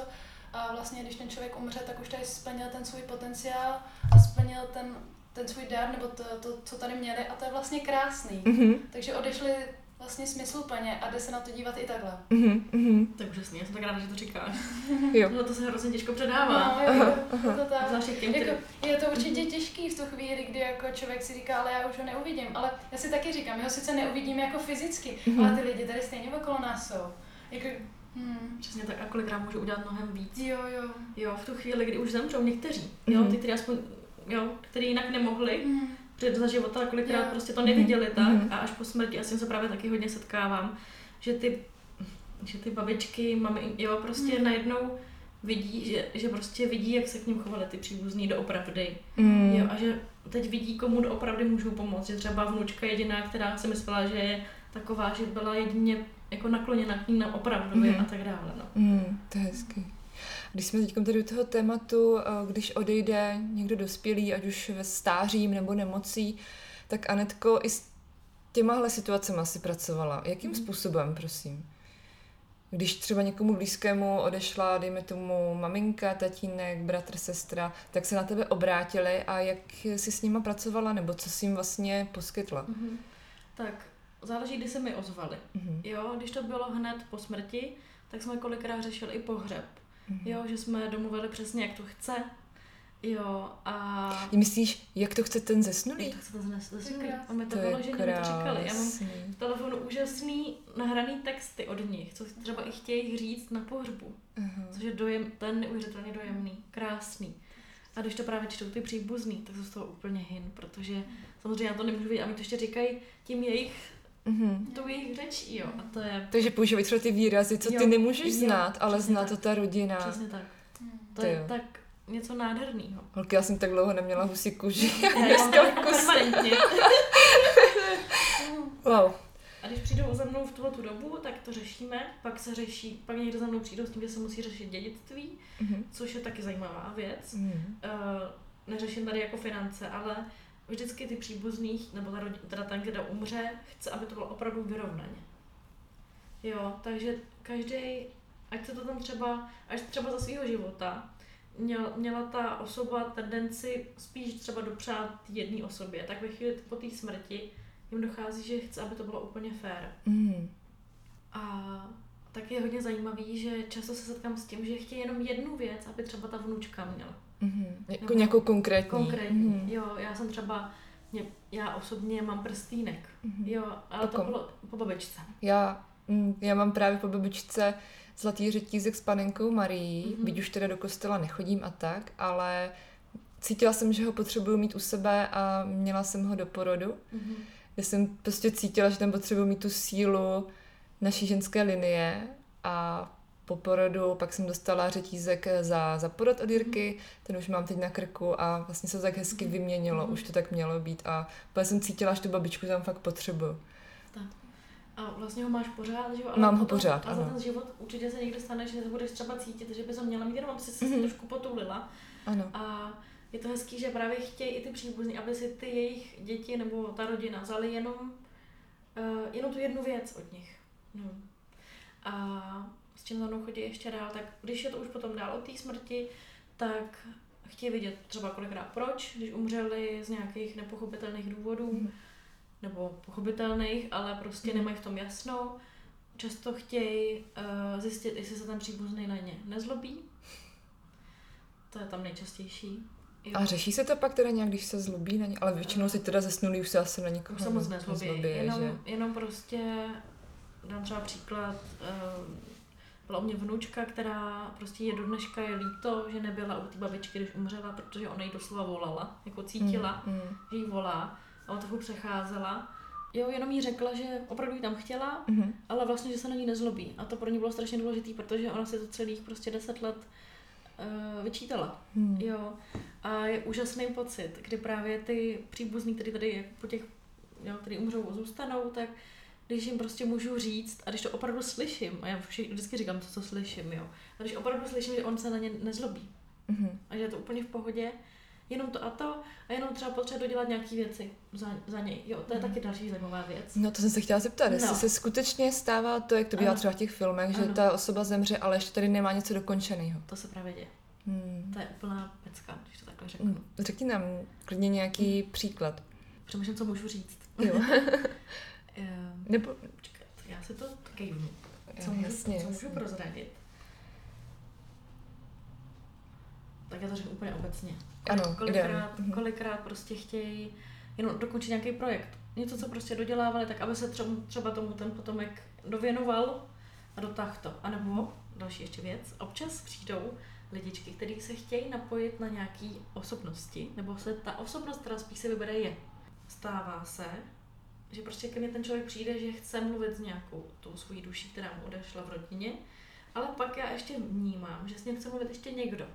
C: a vlastně když ten člověk umře, tak už tady splnil ten svůj potenciál a splnil ten, ten svůj dar nebo to, to, co tady měli a to je vlastně krásný. Mm-hmm. Takže odešli vlastně smysluplně a jde se na to dívat i takhle.
B: Mm-hmm, mm-hmm. To je úžasný, já jsem tak ráda, že to říkáš. jo. No to se hrozně těžko předává.
C: No, jo, jo, to tak. Těm, jako, je to určitě těžký v tu chvíli, kdy jako člověk si říká, ale já už ho neuvidím. Ale já si taky říkám, my ho sice neuvidím jako fyzicky, mm-hmm. ale ty lidi tady stejně okolo nás jsou. Jako,
B: Hmm. Přesně tak a kolikrát můžu udělat mnohem víc.
C: Jo, jo.
B: Jo, v tu chvíli, kdy už zemřou někteří, jo, mhm. ty, kteří aspoň, jo, kteří jinak nemohli, mm protože za života kolikrát yeah. prostě to neviděli mm-hmm. tak mm-hmm. a až po smrti, asi se právě taky hodně setkávám, že ty, že ty babičky, mami, jo, prostě mm. najednou vidí, že, že prostě vidí, jak se k ním chovali ty příbuzní doopravdy. Mm. Jo, a že teď vidí, komu doopravdy můžou pomoct. Že třeba vnučka jediná, která si myslela, že je taková, že byla jedině jako nakloněna k ní na opravdu mm. a tak dále. No.
A: Mm, to je hezky. Když jsme teď tady u toho tématu, eh, když odejde někdo dospělý, ať už ve stářím nebo nemocí, tak Anetko i s těmahle situacemi si pracovala. Jakým mm. způsobem, prosím? Když třeba někomu blízkému odešla, dejme tomu maminka, tatínek, bratr, sestra, tak se na tebe obrátili a jak jsi s nima pracovala, nebo co jsi jim vlastně poskytla? Mm-hmm.
B: Tak záleží, kdy se mi ozvali. Mm-hmm. Jo, když to bylo hned po smrti, tak jsme kolikrát řešili i pohřeb. Mm-hmm. Jo, že jsme domluvili přesně, jak to chce. Jo, a...
A: Myslíš, jak to chce ten zesnulý?
B: Jak to chce ten zesnulý. A my to, to bylo, že to říkali. Já mám v telefonu úžasný nahraný texty od nich, co třeba i chtějí říct na pohřbu. Uh-huh. Což je dojem, ten neuvěřitelně dojemný, krásný. A když to právě čtou ty příbuzný, tak to z toho úplně hin, protože samozřejmě já to nemůžu vidět a mi to ještě říkají tím jejich Mm-hmm. To jejich řečí, jo. A to je...
A: Takže používají třeba ty výrazy, co jo, ty nemůžeš jo, znát, ale zná tak. to ta rodina.
B: Přesně tak. Hmm. To je jo. tak něco nádherného.
A: Holky, já jsem tak dlouho neměla husí kůži.
B: Já, já mám permanentně.
A: wow.
B: A když přijdou za mnou v tuhle tu dobu, tak to řešíme, pak se řeší, pak někdo za mnou přijde s tím, že se musí řešit dědictví, mm-hmm. což je taky zajímavá věc. Mm-hmm. Uh, neřeším tady jako finance, ale vždycky ty příbuzných, nebo ta, teda ten, kdo umře, chce, aby to bylo opravdu vyrovnaně. Jo, takže každý, ať se to tam třeba, až třeba za svého života, měl, měla ta osoba tendenci spíš třeba dopřát jedné osobě, tak ve chvíli po té smrti jim dochází, že chce, aby to bylo úplně fair. Mm. A tak je hodně zajímavý, že často se setkám s tím, že chtějí jenom jednu věc, aby třeba ta vnučka měla.
A: Mm-hmm. Jako nějakou konkrétní.
B: Konkrétní, mm-hmm. jo. Já jsem třeba, mě, já osobně mám prstýnek, mm-hmm. jo, ale Pokom. to bylo po babičce.
A: Já, mm, já mám právě po babičce zlatý řetízek s panenkou Marií, mm-hmm. byť už teda do kostela nechodím a tak, ale cítila jsem, že ho potřebuju mít u sebe a měla jsem ho do porodu, mm-hmm. kde jsem prostě cítila, že tam potřebuju mít tu sílu naší ženské linie a po porodu pak jsem dostala řetízek za, za porod od Jirky, mm. ten už mám teď na krku a vlastně se to tak hezky mm. vyměnilo, mm. už to tak mělo být a úplně jsem cítila, že tu babičku tam fakt potřebuju.
B: Tak. A vlastně ho máš pořád, že jo?
A: Ale Mám ho pořád,
B: A za ten život určitě se někdy stane, že budeš třeba cítit, že bys ho měla mít, jenom aby si se mm-hmm. trošku potulila.
A: Ano.
B: A je to hezký, že právě chtějí i ty příbuzní, aby si ty jejich děti nebo ta rodina vzali jenom, uh, jenom tu jednu věc od nich. No. A s čím za mnou chodí ještě dál, tak když je to už potom dál od té smrti, tak chtějí vidět třeba kolikrát proč, když umřeli z nějakých nepochopitelných důvodů, mm. nebo pochopitelných, ale prostě mm. nemají v tom jasno. Často chtějí uh, zjistit, jestli se ten příbuzný na ně nezlobí. To je tam nejčastější.
A: Jo. A řeší se to pak teda nějak, když se zlobí na ně? Ale většinou si teda zesnulí už se asi na
B: někoho se moc nezlobí. nezlobí jenom, že? jenom prostě, dám třeba příklad, uh, byla u mě vnučka, která prostě je do dneška je líto, že nebyla u té babičky, když umřela, protože ona jí doslova volala, jako cítila, mm, mm. že jí volá a ona trochu přecházela. Jo, jenom jí řekla, že opravdu ji tam chtěla, mm. ale vlastně, že se na ní nezlobí. A to pro ní bylo strašně důležité, protože ona si to celých prostě deset let uh, vyčítala. Mm. Jo. A je úžasný pocit, kdy právě ty příbuzní, kteří tady po těch, jo, který umřou, zůstanou, tak když jim prostě můžu říct, a když to opravdu slyším, a já vždycky říkám to, co slyším, jo, a když opravdu slyším, že on se na ně nezlobí, mm-hmm. a že je to úplně v pohodě, jenom to a to, a jenom třeba potřeba dodělat nějaké věci za, za něj. Jo, to je mm. taky další zajímavá věc.
A: No to jsem se chtěla zeptat, jestli no. se skutečně stává to, jak to bývá třeba v těch filmech, že ano. ta osoba zemře, ale ještě tady nemá něco dokončeného.
B: To se právě děje. Hmm. To je úplná pecka, když to takhle řeknu.
A: Hmm. Řekni nám klidně nějaký hmm. příklad.
B: Přemýšlím, co můžu říct.
A: Jo.
B: Ehm, Nebo... Počkat, já se to kejvnu. Co, můžu, jasně, co můžu prozradit? Tak já to řeknu úplně obecně.
A: Ano,
B: kolikrát, mhm. kolikrát prostě chtějí jenom dokončit nějaký projekt. Něco, co prostě dodělávali, tak aby se třeba, třeba tomu ten potomek dověnoval a dotáhl to. A nebo další ještě věc, občas přijdou lidičky, kteří se chtějí napojit na nějaký osobnosti, nebo se ta osobnost, která spíš se vybere, je. Stává se, že prostě ke mně ten člověk přijde, že chce mluvit s nějakou tou svojí duší, která mu odešla v rodině, ale pak já ještě vnímám, že s ním chce mluvit ještě někdo.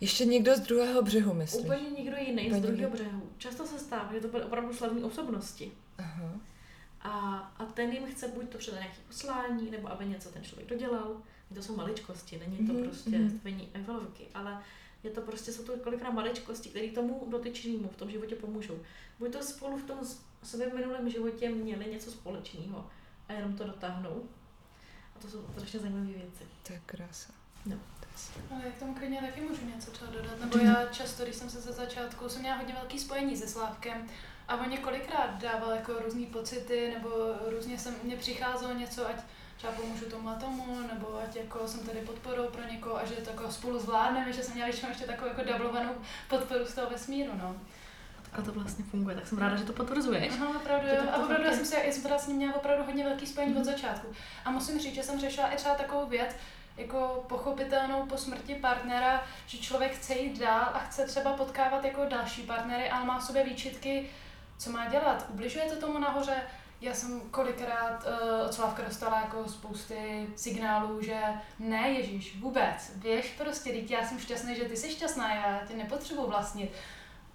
A: Ještě někdo z druhého břehu, myslím.
B: Úplně někdo jiný Úplně z druhého břehu. Často se stává, že to byly opravdu slavní osobnosti. Aha. A, a ten jim chce buď to předat nějaké poslání, nebo aby něco ten člověk dodělal. To jsou maličkosti, není to mm-hmm. prostě mm-hmm. velké, ale je to prostě, jsou to kolikrát maličkosti, které tomu dotyčnému v tom životě pomůžou. Buď to spolu v tom svém minulém životě měli něco společného a jenom to dotáhnou. A to jsou strašně zajímavé věci.
A: To je krása.
B: No.
C: Ale jak tomu klidně taky můžu něco třeba dodat. Nebo já často, když jsem se ze začátku, jsem měla hodně velký spojení se Slávkem a on několikrát dával jako různé pocity, nebo různě se mně přicházelo něco, ať třeba pomůžu tomu a tomu, nebo ať jako jsem tady podporou pro někoho a že to jako spolu zvládneme, že jsem měla ještě takovou jako dublovanou podporu z toho vesmíru, no.
B: A to vlastně funguje, tak jsem ráda, že to potvrzuješ.
C: Aha, opravdu, jo. A opravdu, já jsem, si, já jsem teda s ním měla opravdu hodně velký spojení mm. od začátku. A musím říct, že jsem řešila i třeba takovou věc, jako pochopitelnou po smrti partnera, že člověk chce jít dál a chce třeba potkávat jako další partnery, ale má v sobě výčitky, co má dělat. Ubližuje to tomu nahoře, já jsem kolikrát uh, od Slavka dostala jako spousty signálů, že ne Ježíš, vůbec, běž prostě, teď já jsem šťastný, že ty jsi šťastná, já tě nepotřebuji vlastnit.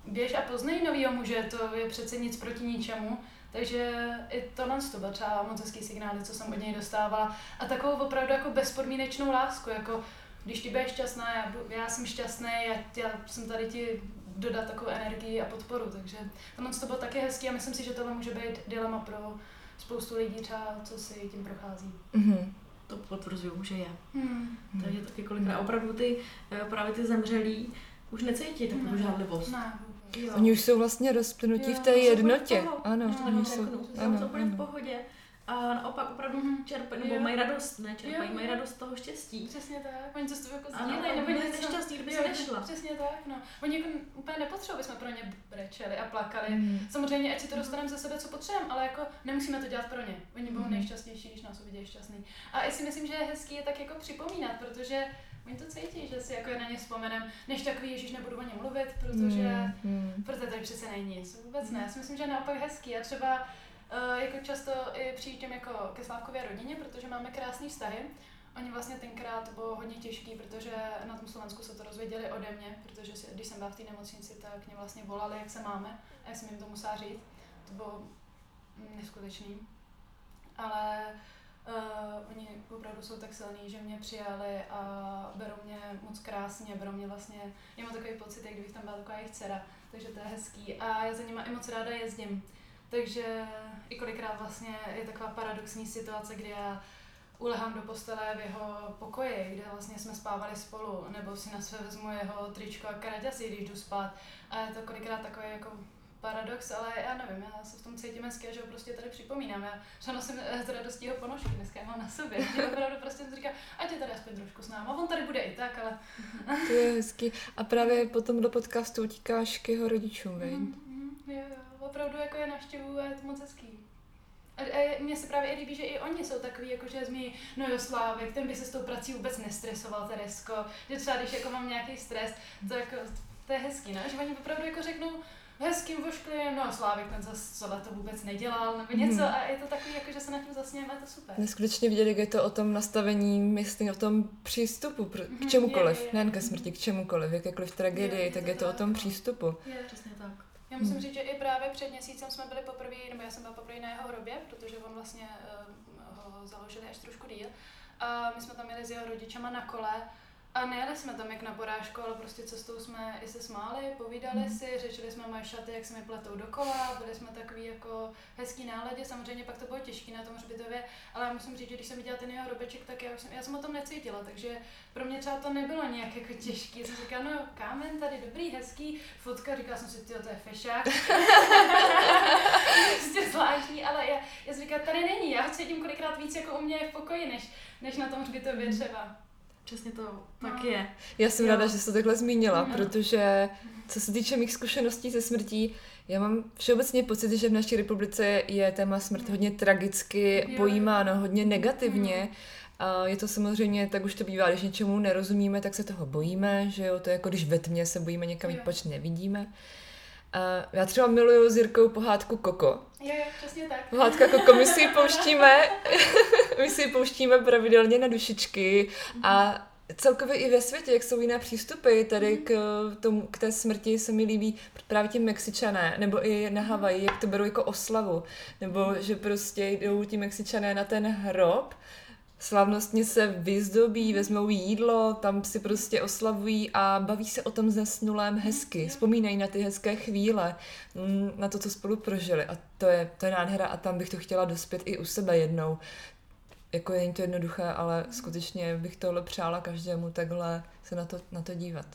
C: Běž a poznej novýho muže, to je přece nic proti ničemu. Takže i tohle to byl třeba moc hezký signály, co jsem od něj dostávala. A takovou opravdu jako bezpodmínečnou lásku, jako když ty budeš šťastná, já, já jsem šťastný, já, já jsem tady ti dodat takovou energii a podporu, takže tohle to bylo taky hezký a myslím si, že tohle může být dilema pro spoustu lidí třeba, co si tím prochází.
B: Mm-hmm. To potvrzuju, že je. Mm. Takže taky kolikrát opravdu ty, eh, právě ty zemřelí už necítí takovou ne. žádlivost.
C: Ne,
A: Jo. Oni už jsou vlastně rozplnutí v té jednotě. Ano,
B: no, oni jsou, ano, jsou úplně v pohodě. A naopak opravdu mm-hmm. čerpají, nebo mají radost, ne čerpají, jo, mají radost toho štěstí.
C: Přesně tak, oni to s tebou jako
B: sdílejí, nebo byli nešťastní, kdyby se nešla.
C: Přesně tak, no. Oni jako úplně nepotřebují, jsme pro ně brečeli a plakali. Mm. Samozřejmě, ať si to dostaneme ze sebe, co potřebujeme, ale jako nemusíme to dělat pro ně. Oni budou mm. nejšťastnější, když nás uvidí šťastný. A i si myslím, že je hezký je tak jako připomínat, protože Oni to cítí, že si jako na ně vzpomenem, než takový Ježíš nebudu o něm mluvit, protože, mm, mm. protože tady přece není nic. Vůbec ne. Já si myslím, že je naopak hezký. A třeba uh, jako často i přijíždím jako ke Slávkově rodině, protože máme krásný vztahy. Oni vlastně tenkrát bylo hodně těžký, protože na tom Slovensku se to rozvěděli ode mě, protože si, když jsem byla v té nemocnici, tak mě vlastně volali, jak se máme a já jsem jim to musela říct. To bylo neskutečný. Ale uh, oni opravdu jsou tak silní, že mě přijali a berou mě moc krásně, berou mě vlastně, já mám takový pocit, jak kdybych tam byla taková jejich dcera, takže to je hezký a já za nima i moc ráda jezdím. Takže i kolikrát vlastně je taková paradoxní situace, kdy já ulehám do postele v jeho pokoji, kde vlastně jsme spávali spolu, nebo si na své vezmu jeho tričko a kraťasy, když jdu spát. A je to kolikrát takový jako paradox, ale já nevím, já se v tom cítím hezky, že ho prostě tady připomínám. Já třeba nosím z radostí jeho ponožky, dneska mám na sobě. Že opravdu prostě to říká, ať je tady aspoň trošku s náma. On tady bude i tak, ale...
A: to je hezky. A právě potom do podcastu utíkáš k jeho rodičům,
C: mm, mm, jo, jo, opravdu jako je navštěvu a je to moc hezký. A, mně se právě i líbí, že i oni jsou takový, jako že zmi, no jo, Slávek, ten by se s tou prací vůbec nestresoval, Teresko, že třeba když jako mám nějaký stres, to jako, to je hezký, ne? Že oni opravdu jako řeknou, hezkým vošklivým, no a Slávik ten zase to vůbec nedělal, nebo něco hmm. a je to takový, jako, že se nad tím zasněme, je to super.
A: Neskutečně vidět, jak je to o tom nastavení, myslím, o tom přístupu k mhm, čemukoliv, je, nejen ke smrti, k čemukoliv, jakékoliv tragédii, je, tak je to, to o tom přístupu.
B: Je, přesně tak.
C: Já musím hmm. říct, že i právě před měsícem jsme byli poprvé, nebo já jsem byla poprvé na jeho hrobě, protože on vlastně uh, ho založili až trošku díl. A my jsme tam jeli s jeho rodičema na kole a nejeli jsme tam jak na porážku, ale prostě cestou jsme i se smáli, povídali mm. si, řešili jsme moje šaty, jak se mi pletou dokola, byli jsme takový jako hezký náladě, samozřejmě pak to bylo těžké na tom hřbitově, ale já musím říct, že když jsem viděla ten jeho robeček, tak já, jsem, já jsem o tom necítila, takže pro mě třeba to nebylo nějak jako těžké. Jsem říkala, no kámen tady dobrý, hezký, fotka, říkala jsem si, to je fešák. prostě zvláštní, ale já, já jsem říkala, tady není, já ho cítím kolikrát víc jako u mě v pokoji, než, než na tom hřbitově třeba.
B: Přesně to tak no. je.
A: Já jsem jo. ráda, že jsi to takhle zmínila, no. protože co se týče mých zkušeností se smrtí, já mám všeobecně pocit, že v naší republice je téma smrt mm. hodně tragicky jo. pojímáno, hodně negativně. Mm. A je to samozřejmě, tak už to bývá, když něčemu nerozumíme, tak se toho bojíme, že jo, to je jako když ve tmě se bojíme někam jít, pač nevidíme. Já třeba miluju s Jirkou pohádku Koko.
C: Jo, jo, přesně tak.
A: Pohádka Koko, my si ji pouštíme, my si ji pouštíme pravidelně na dušičky a celkově i ve světě, jak jsou jiné přístupy tady k, tomu, k té smrti se mi líbí právě ti Mexičané, nebo i na Havaji, jak to berou jako oslavu, nebo že prostě jdou ti Mexičané na ten hrob slavnostně se vyzdobí, vezmou jídlo, tam si prostě oslavují a baví se o tom zesnulém hezky. Vzpomínají na ty hezké chvíle, mm, na to, co spolu prožili. A to je, to je nádhera a tam bych to chtěla dospět i u sebe jednou. Jako je to jednoduché, ale skutečně bych tohle přála každému takhle se na to, na to dívat.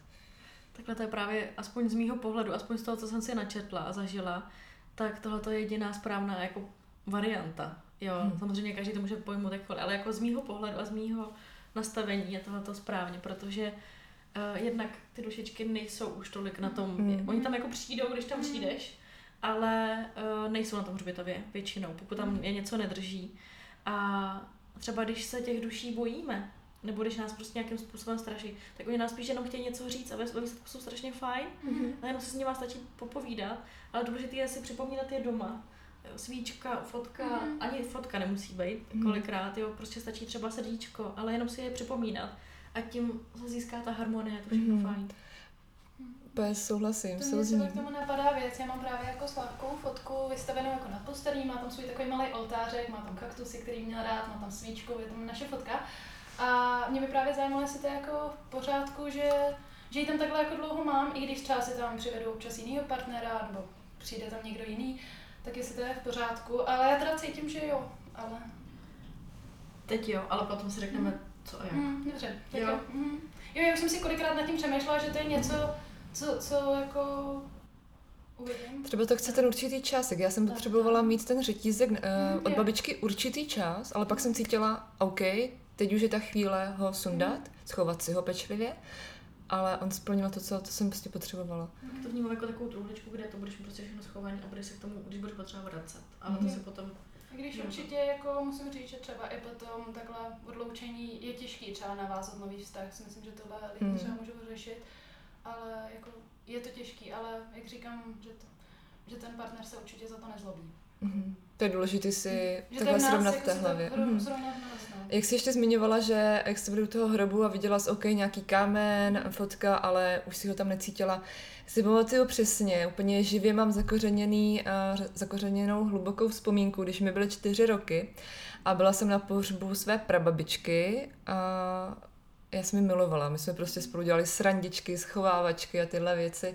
B: Takhle to je právě, aspoň z mýho pohledu, aspoň z toho, co jsem si načetla a zažila, tak tohle je jediná správná jako varianta Jo, hmm. samozřejmě každý to může pojmout jakkoliv, ale jako z mýho pohledu a z mýho nastavení je tohle správně, protože uh, jednak ty dušičky nejsou už tolik na tom, hmm. oni tam jako přijdou, když tam hmm. přijdeš, ale uh, nejsou na tom hřbitově většinou, pokud tam hmm. je něco nedrží. A třeba když se těch duší bojíme, nebo když nás prostě nějakým způsobem straší, tak oni nás spíš jenom chtějí něco říct a ve výsledku jsou strašně fajn, mm-hmm. a jenom se s nimi stačí popovídat, ale důležité je si připomínat je doma svíčka, fotka, mm. ani fotka nemusí být mm. kolikrát, jo, prostě stačí třeba srdíčko, ale jenom si je připomínat a tím se získá ta harmonie, to všechno mm. fajn.
A: Úplně souhlasím,
C: to mě k tomu napadá věc, já mám právě jako slavkou fotku vystavenou jako nad postelí, má tam svůj takový malý oltářek, má tam kaktusy, který měl rád, má tam svíčku, je tam naše fotka. A mě by právě zajímalo, jestli to je jako v pořádku, že, že ji tam takhle jako dlouho mám, i když třeba si tam přivedu občas jinýho partnera, nebo přijde tam někdo jiný, tak jestli to je v pořádku, ale já teda cítím, že jo, ale...
B: Teď jo, ale potom si řekneme, mm. co a jak.
C: Mm, dobře, tak jo. Jo. Mm. jo, já už jsem si kolikrát nad tím přemýšlela, že to je něco, co, co jako Uvidím.
A: Třeba to chce ten určitý čas, jak já jsem potřebovala mít ten řetízek uh, od babičky určitý čas, ale pak jsem cítila, OK, teď už je ta chvíle ho sundat, mm. schovat si ho pečlivě ale on splnil to, co to jsem prostě potřebovala.
B: To vnímám jako takovou truhličku, kde to budeš prostě všechno schovaný a budeš se k tomu, když budeš potřebovat vracet. Ale mm. to mhm. se potom
C: Když určitě jako musím říct, že třeba i potom takhle odloučení je těžký třeba navázat nový vztah. Si myslím, že tohle lidi hmm. třeba můžou řešit, ale jako je to těžký, ale jak říkám, že, to, že ten partner se určitě za to nezlobí.
A: Mm-hmm. To je důležité si mm. takhle srovnat jako v té hlavě. Mm. Jak jsi ještě zmiňovala, že jak byli u toho hrobu a viděla jsi OK, nějaký kámen, fotka, ale už si ho tam necítila. Si pamatuju přesně, úplně živě mám zakořeněný, uh, zakořeněnou hlubokou vzpomínku, když mi byly čtyři roky a byla jsem na pohřbu své prababičky a já jsem mi milovala. My jsme prostě spolu dělali srandičky, schovávačky a tyhle věci.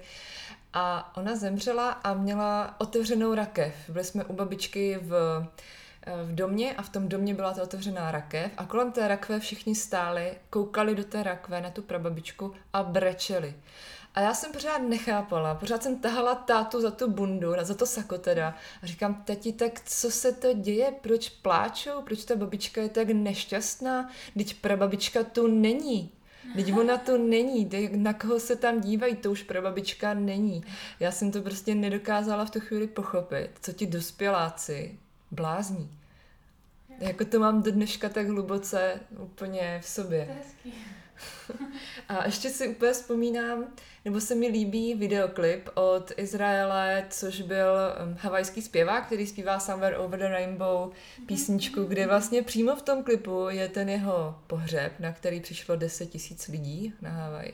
A: A ona zemřela a měla otevřenou rakev. Byli jsme u babičky v, v domě a v tom domě byla ta otevřená rakev a kolem té rakve všichni stáli, koukali do té rakve na tu prababičku a brečeli. A já jsem pořád nechápala, pořád jsem tahala tátu za tu bundu, za to sako teda. A říkám, tati, tak co se to děje, proč pláčou, proč ta babička je tak nešťastná, teď prababička tu není. Teď ona to není, na koho se tam dívají, to už prababička není. Já jsem to prostě nedokázala v tu chvíli pochopit, co ti dospěláci blázní. Jako to mám do dneška tak hluboce úplně v sobě. A ještě si úplně vzpomínám, nebo se mi líbí videoklip od Izraele, což byl um, havajský zpěvák, který zpívá Somewhere Over the Rainbow písničku, kde vlastně přímo v tom klipu je ten jeho pohřeb, na který přišlo 10 tisíc lidí na Havaj.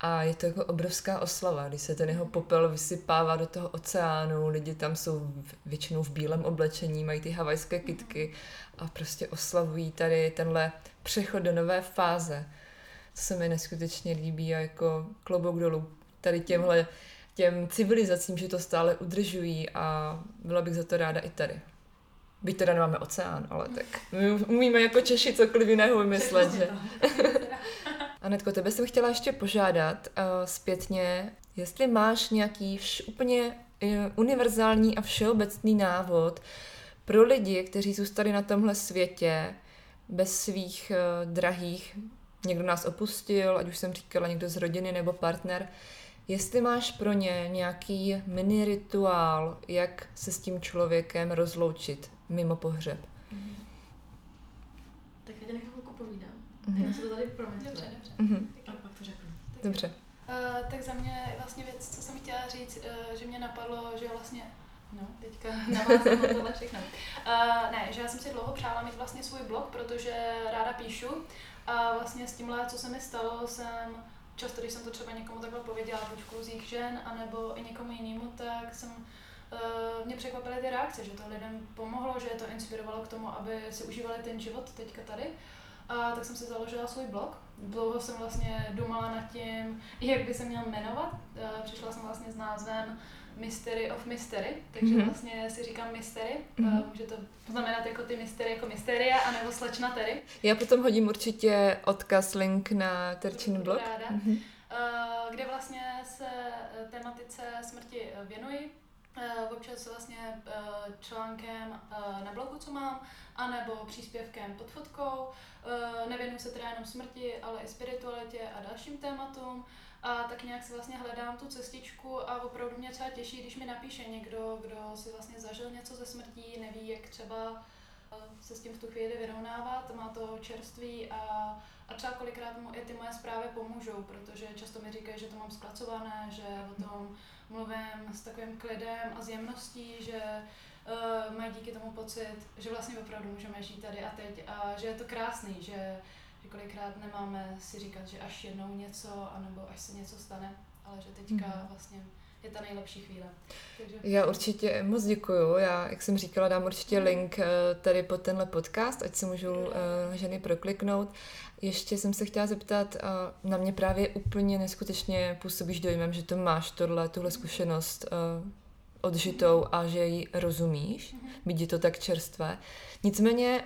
A: A je to jako obrovská oslava, když se ten jeho popel vysypává do toho oceánu, lidi tam jsou většinou v bílém oblečení, mají ty havajské kitky a prostě oslavují tady tenhle přechod do nové fáze. To se mi neskutečně líbí a jako klobouk dolů tady těmhle těm civilizacím, že to stále udržují a byla bych za to ráda i tady. Byť teda nemáme oceán, ale tak my umíme jako Češi cokoliv jiného vymyslet, že? Anetko, tebe jsem chtěla ještě požádat uh, zpětně, jestli máš nějaký vš- úplně uh, univerzální a všeobecný návod pro lidi, kteří zůstali na tomhle světě bez svých uh, drahých někdo nás opustil, ať už jsem říkala někdo z rodiny nebo partner, jestli máš pro ně nějaký mini rituál, jak se s tím člověkem rozloučit mimo pohřeb. Mm-hmm.
B: Tak já tě nechám chvilku povídám. Mm-hmm. Já se to tady promyslet. Dobře, dobře. Mm-hmm. A pak to řeknu.
A: Tak dobře.
C: Uh, tak za mě vlastně věc, co jsem chtěla říct, uh, že mě napadlo, že vlastně No, teďka navázám na tohle všechno. Uh, ne, že já jsem si dlouho přála mít vlastně svůj blog, protože ráda píšu a vlastně s tímhle, co se mi stalo, jsem často, když jsem to třeba někomu takhle pověděla, buď v kluzích žen, anebo i někomu jinému, tak jsem uh, mě překvapily ty reakce, že to lidem pomohlo, že je to inspirovalo k tomu, aby si užívali ten život teďka tady. A tak jsem si založila svůj blog. Dlouho jsem vlastně dumala nad tím, jak by se měl jmenovat. Uh, přišla jsem vlastně s názvem Mystery of Mystery, takže mm-hmm. vlastně si říkám Mystery. Mm-hmm. Může to znamenat jako ty mystery, jako mysteria, anebo slečna Terry.
A: Já potom hodím určitě odkaz, link na Terčin blog.
C: Ráda. Mm-hmm. Kde vlastně se eh, tematice smrti eh, věnuji. Občas vlastně článkem na blogu, co mám, anebo příspěvkem pod fotkou. Nevěnuji se teda jenom smrti, ale i spiritualitě a dalším tématům. A tak nějak si vlastně hledám tu cestičku a opravdu mě třeba těší, když mi napíše někdo, kdo si vlastně zažil něco ze smrtí, neví, jak třeba eh, se s tím v tu chvíli vyrovnávat, má to čerství a, a třeba kolikrát mu i ty moje zprávy pomůžou, protože často mi říkají, že to mám zpracované, že o tom mluvím s takovým klidem a zjemností, že uh, mají díky tomu pocit, že vlastně opravdu můžeme žít tady a teď a že je to krásný, že že kolikrát nemáme si říkat, že až jednou něco, anebo až se něco stane, ale že teďka mm. vlastně je ta nejlepší chvíle.
A: Takže... Já určitě moc děkuju. Já, jak jsem říkala, dám určitě mm. link eh, tady pod tenhle podcast, ať si můžou uh, ženy prokliknout. Ještě jsem se chtěla zeptat, uh, na mě právě úplně neskutečně působíš dojmem, že to máš tohle, tuhle zkušenost uh, odžitou a že ji rozumíš, mm-hmm. byť je to tak čerstvé. Nicméně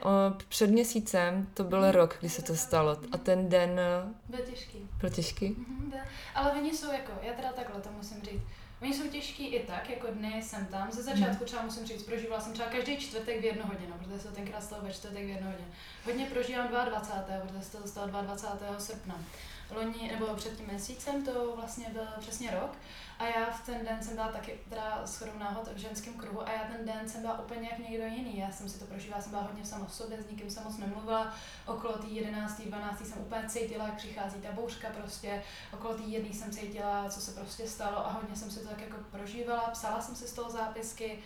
A: před měsícem to byl mm-hmm. rok, kdy se to stalo a ten den...
C: Byl těžký.
A: Byl těžký?
C: Byl. Ale oni jsou jako, já teda takhle to musím říct, Oni jsou těžký i tak, jako dny jsem tam. Ze začátku třeba musím říct, prožívala jsem třeba každý čtvrtek v jednu hodinu, protože se tenkrát stalo ve čtvrtek v jednu hodinu. Hodně prožívám 22. protože se to stalo 22. srpna. loni, nebo před tím měsícem, to vlastně byl přesně rok. A já v ten den jsem byla taky teda shodou náhod v ženském kruhu a já ten den jsem byla úplně jak někdo jiný. Já jsem si to prožívala, jsem byla hodně sama v sobě, s nikým jsem moc nemluvila. Okolo té 11. 12. jsem úplně cítila, jak přichází ta bouřka prostě. Okolo té jedné jsem cítila, co se prostě stalo a hodně jsem si to tak jako prožívala. Psala jsem si z toho zápisky.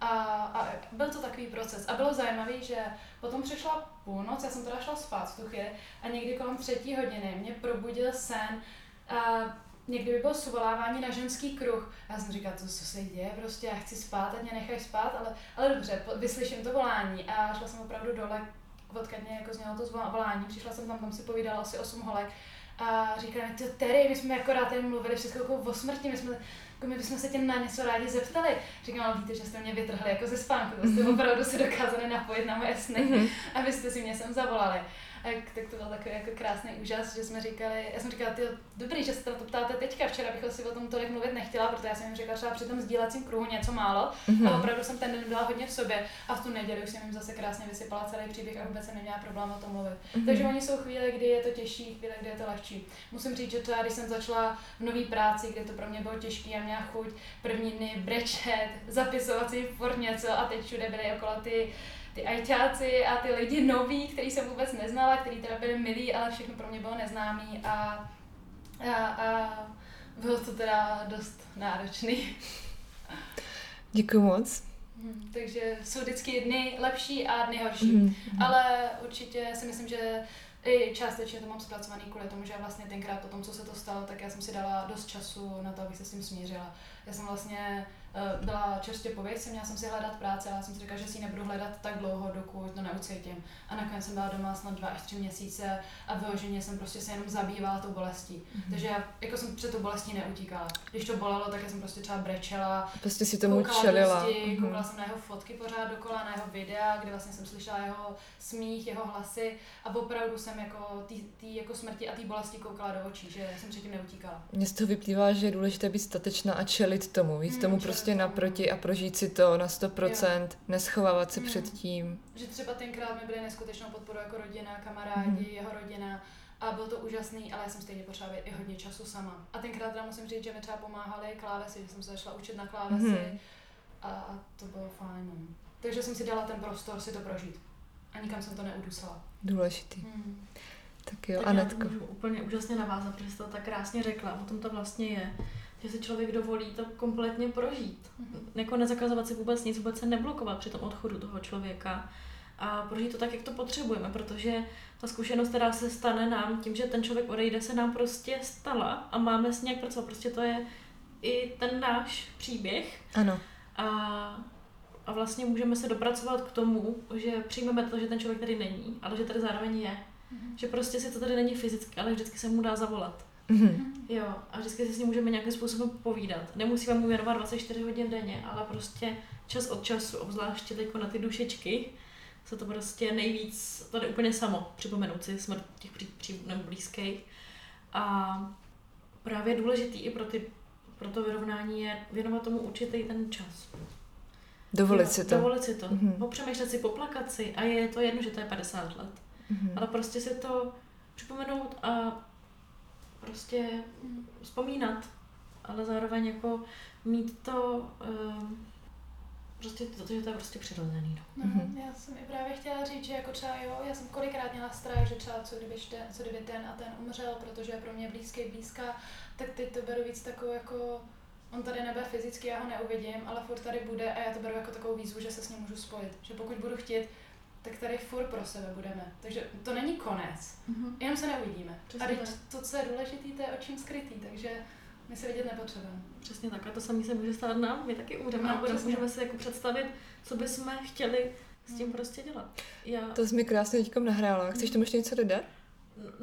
C: A, a byl to takový proces. A bylo zajímavé, že potom přišla půlnoc, já jsem teda šla spát v tu chvíli a někdy kolem třetí hodiny mě probudil sen, a někdy by bylo suvolávání na ženský kruh. A já jsem říkala, co, co se děje, prostě já chci spát, ať mě nechají spát, ale, ale dobře, vyslyším to volání a šla jsem opravdu dole, odkud mě jako znělo to volání, přišla jsem tam, tam si povídala asi 8 holek a říkali mi, Terry, my jsme jako rád mluvili všechno o smrti, my jsme jako my bychom se tě na něco rádi zeptali. Říkám, ale víte, že jste mě vytrhli jako ze spánku, to jste opravdu se dokázali napojit na moje sny, mm-hmm. abyste si mě sem zavolali. A tak to byl takový jako krásný úžas, že jsme říkali, já jsem říkala, ty dobrý, že se to ptáte teďka, včera bych si o tom tolik mluvit nechtěla, protože já jsem jim říkala třeba při tom sdílacím kruhu něco málo mm-hmm. a opravdu jsem ten den byla hodně v sobě a v tu neděli už jsem jim zase krásně vysypala celý příběh a vůbec jsem neměla problém o tom mluvit. Mm-hmm. Takže oni jsou chvíle, kdy je to těžší, chvíle, kdy je to lehčí. Musím říct, že třeba když jsem začala v nové práci, kde to pro mě bylo těžké a měla chuť první dny brečet, zapisovat si furt něco a teď všude byly okolo ty ty ajťáci a ty lidi noví, který jsem vůbec neznala, který teda byli milí, ale všechno pro mě bylo neznámý a, a, a bylo to teda dost náročný.
A: Děkuji moc.
C: Hmm, takže jsou vždycky dny lepší a dny horší. Mm, hmm Ale určitě si myslím, že i částečně to mám zpracovaný kvůli tomu, že vlastně tenkrát po tom, co se to stalo, tak já jsem si dala dost času na to, abych se s tím smířila. Já jsem vlastně byla čerstvě po věci, měla jsem si hledat práci, ale jsem si říkala, že si ji nebudu hledat tak dlouho, dokud to neucítím. A nakonec jsem byla doma snad dva až tři měsíce a vyloženě jsem prostě se jenom zabývala tou bolestí. Mm-hmm. Takže já jako jsem před tou bolestí neutíkala. Když to bolelo, tak já jsem prostě třeba brečela.
A: Prostě si tomu čelila.
C: mm-hmm. Koukala jsem na jeho fotky pořád dokola, na jeho videa, kde vlastně jsem slyšela jeho smích, jeho hlasy a opravdu jsem jako tý, jako smrti a té bolesti koukala do očí, že jsem předtím neutíkala.
A: Mně z toho vyplývá, že je důležité být statečná a čelit tomu, víc mm, tomu prostě prostě naproti a prožít si to na 100%, jo. neschovávat se mm. před tím.
C: Že třeba tenkrát mi byly neskutečnou podporu jako rodina, kamarádi, mm. jeho rodina a bylo to úžasný, ale já jsem stejně potřebovala i hodně času sama. A tenkrát teda musím říct, že mi třeba pomáhali klávesy, že jsem se začala učit na klávesy mm. a to bylo fajn. No. Takže jsem si dala ten prostor si to prožít. A nikam jsem to neudusala.
A: Důležitý. Mm. Tak jo,
B: tak
A: Anetko.
B: Já můžu úplně úžasně navázat, protože jste to tak krásně řekla. O tom to vlastně je že si člověk dovolí to kompletně prožít. Mm-hmm. Jako nezakazovat si vůbec nic, vůbec se neblokovat při tom odchodu toho člověka a prožít to tak, jak to potřebujeme, protože ta zkušenost, která se stane nám tím, že ten člověk odejde, se nám prostě stala a máme s nějak pracovat. Prostě to je i ten náš příběh.
A: Ano.
B: A, a vlastně můžeme se dopracovat k tomu, že přijmeme to, že ten člověk tady není, ale že tady zároveň je. Mm-hmm. Že prostě si to tady není fyzicky, ale vždycky se mu dá zavolat. Mm-hmm. Jo, a vždycky si s ním můžeme nějakým způsobem povídat. Nemusíme mu věnovat 24 hodin denně, ale prostě čas od času, obzvláště teď na ty dušičky, se to prostě nejvíc, to jde úplně samo, připomenout si smrt těch pří, pří, nebo blízkých. A právě důležitý i pro, ty, pro to vyrovnání je věnovat tomu určitý ten čas.
A: Dovolit jo, si to.
B: Dovolit si to. Mm-hmm. Popřemýšlet si, poplakat si a je to jedno, že to je 50 let. Mm-hmm. Ale prostě si to připomenout a prostě vzpomínat, ale zároveň jako mít to, uh, prostě to, že to je prostě přirozený.
C: No. No, mm-hmm. Já jsem i právě chtěla říct, že jako třeba jo, já jsem kolikrát měla strach, že třeba co kdyby, ten, co kdyby ten a ten umřel, protože je pro mě blízký, blízká, tak teď to beru víc takovou jako on tady nebude fyzicky, já ho neuvidím, ale furt tady bude a já to beru jako takovou výzvu, že se s ním můžu spojit. Že pokud budu chtít, tak tady furt pro sebe budeme. Takže to není konec, mm-hmm. jenom se neuvidíme. Přesně a teď to, co je důležité, to je očím skrytý, takže my se vidět nepotřebujeme.
B: Přesně tak a to samé se může stát nám, my taky umřeme no, a budeme, můžeme si jako představit, co bychom chtěli s tím mm. prostě dělat.
A: Já... To jsi mi krásně teďkom nahrála. Chceš tomu ještě něco dodat?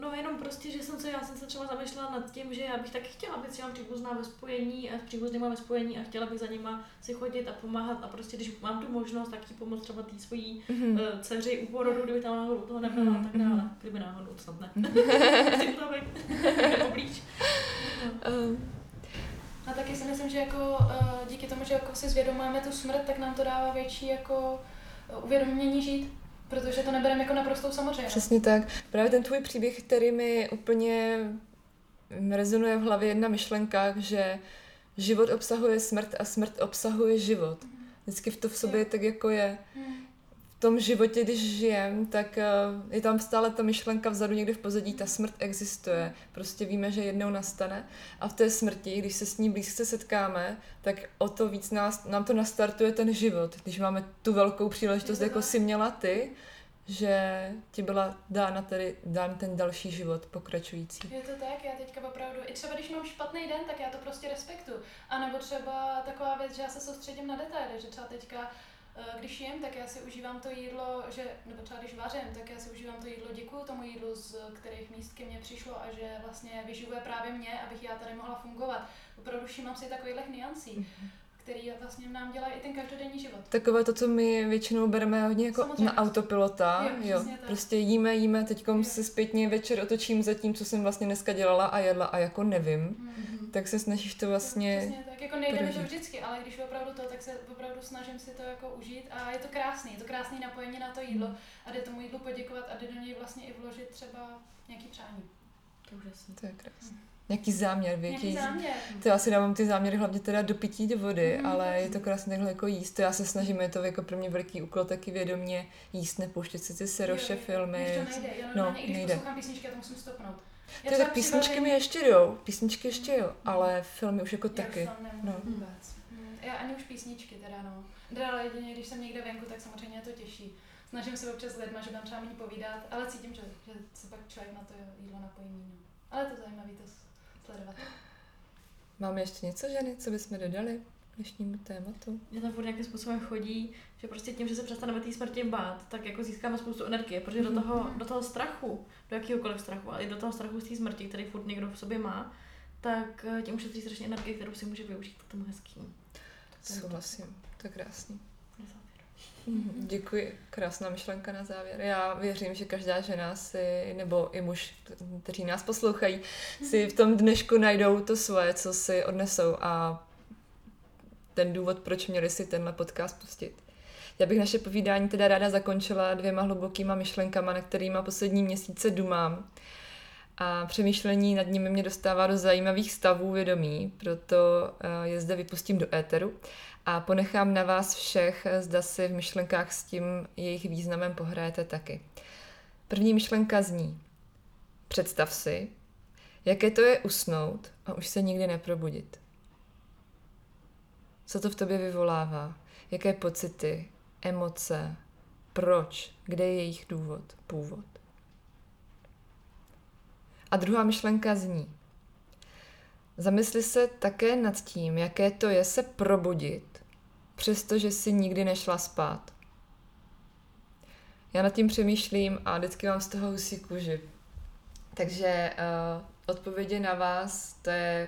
B: No jenom prostě, že jsem se, já jsem se třeba zamýšlela nad tím, že já bych taky chtěla být s těma příbuzná ve spojení a s příbuznýma ve spojení a chtěla bych za nima si chodit a pomáhat a prostě když mám tu možnost, tak jí pomoct třeba té svojí mm-hmm. uh, dceři u porodu, kdyby tam náhodou toho nebyla mm-hmm. a tak dále. Kdyby náhodou, snad ne. Chci to být
C: um. A taky si myslím, že jako uh, díky tomu, že jako si zvědomujeme tu smrt, tak nám to dává větší jako uvědomění žít Protože to nebereme jako naprostou samozřejmost.
A: Přesně tak. Právě ten tvůj příběh, který mi úplně rezonuje v hlavě jedna myšlenka, že život obsahuje smrt a smrt obsahuje život. Vždycky v to v sobě tak jako je. V tom životě, když žijem, tak eh, je tam stále ta myšlenka vzadu někde v pozadí, ta smrt existuje. Prostě víme, že jednou nastane. A v té smrti, když se s ní blízce setkáme, tak o to víc nás, nám to nastartuje ten život. Když máme tu velkou příležitost, jako si měla ty, že ti byla dána tedy, dán ten další život pokračující.
C: Je to tak, já teďka opravdu, i třeba když mám špatný den, tak já to prostě respektuju. A nebo třeba taková věc, že já se soustředím na detaily, že třeba teďka když jem, tak já si užívám to jídlo, že, nebo třeba když vařím, tak já si užívám to jídlo, děkuju tomu jídlu, z kterých míst ke mně přišlo a že vlastně vyživuje právě mě, abych já tady mohla fungovat. Opravdu všímám si takových niancí. Který vlastně nám dělá i ten každodenní život.
A: Takové to, co my většinou bereme hodně jako Samozřejmě. na autopilota. Jo, jo. Prostě jíme, jíme, teď se zpětně večer otočím za tím, co jsem vlastně dneska dělala a jedla a jako nevím, mm-hmm. tak se snažíš to vlastně...
C: Přesně tak, jako nejde mi to vždycky, ale když opravdu to, tak se opravdu snažím si to jako užít a je to krásný, je to krásný napojení na to jídlo mm. a jde tomu jídlu poděkovat a jde do něj vlastně i vložit třeba nějaký přání.
A: To je. To je krásné. Mm nějaký záměr,
C: větší. Záměr.
A: To já si dávám ty záměry hlavně teda do pití do vody, mm, ale je to krásně takhle jako jíst. To já se snažím, je to jako pro mě velký úkol taky vědomě jíst, nepouštět si ty seroše jo, filmy.
C: Jo, to nejde, já no, když nejde. poslouchám písničky, já to musím stopnout.
A: Já to tak písničky mi ještě jdou, písničky ještě jo, ale filmy už jako já taky.
C: no. vůbec. Mm, já ani už písničky teda no. Teda ale jedině, když jsem někde venku, tak samozřejmě to těší. Snažím se občas s lidma, že budem třeba méně povídat, ale cítím, že, že se pak člověk na to jídlo napojí. No. Ale to zajímavý, to sledovat.
A: Máme ještě něco, ženy, co bychom dodali k dnešnímu tématu?
B: Mě tam furt nějakým způsobem chodí, že prostě tím, že se přestaneme té smrti bát, tak jako získáme spoustu energie, protože do toho, do toho strachu, do jakýhokoliv strachu, ale i do toho strachu z té smrti, který furt někdo v sobě má, tak eh, tím ušetří strašně energie, kterou si může využít k tomu hezkým.
A: Souhlasím, to je krásný. Mhm, děkuji, krásná myšlenka na závěr. Já věřím, že každá žena si, nebo i muž, kteří nás poslouchají, si v tom dnešku najdou to svoje, co si odnesou a ten důvod, proč měli si tenhle podcast pustit. Já bych naše povídání teda ráda zakončila dvěma hlubokýma myšlenkama, na kterýma poslední měsíce dumám. A přemýšlení nad nimi mě dostává do zajímavých stavů vědomí, proto eh, je zde vypustím do éteru a ponechám na vás všech, zda si v myšlenkách s tím jejich významem pohrajete taky. První myšlenka zní, představ si, jaké to je usnout a už se nikdy neprobudit. Co to v tobě vyvolává? Jaké pocity, emoce, proč, kde je jejich důvod, původ. A druhá myšlenka zní, Zamysli se také nad tím, jaké to je se probudit, přestože si nikdy nešla spát. Já nad tím přemýšlím a vždycky mám z toho husí kůži. Takže uh, odpovědi na vás, to je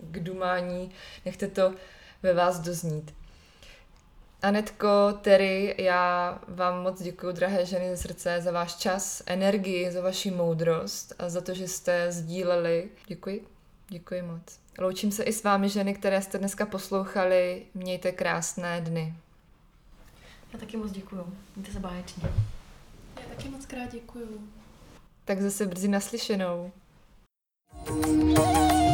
A: k dumání, nechte to ve vás doznít. Anetko, Terry, já vám moc děkuji, drahé ženy ze srdce, za váš čas, energii, za vaši moudrost a za to, že jste sdíleli. Děkuji. Děkuji moc. Loučím se i s vámi, ženy, které jste dneska poslouchali. Mějte krásné dny.
B: Já taky moc děkuju. Mějte se báječně.
C: Já taky moc krát děkuju.
A: Tak zase brzy naslyšenou. thank you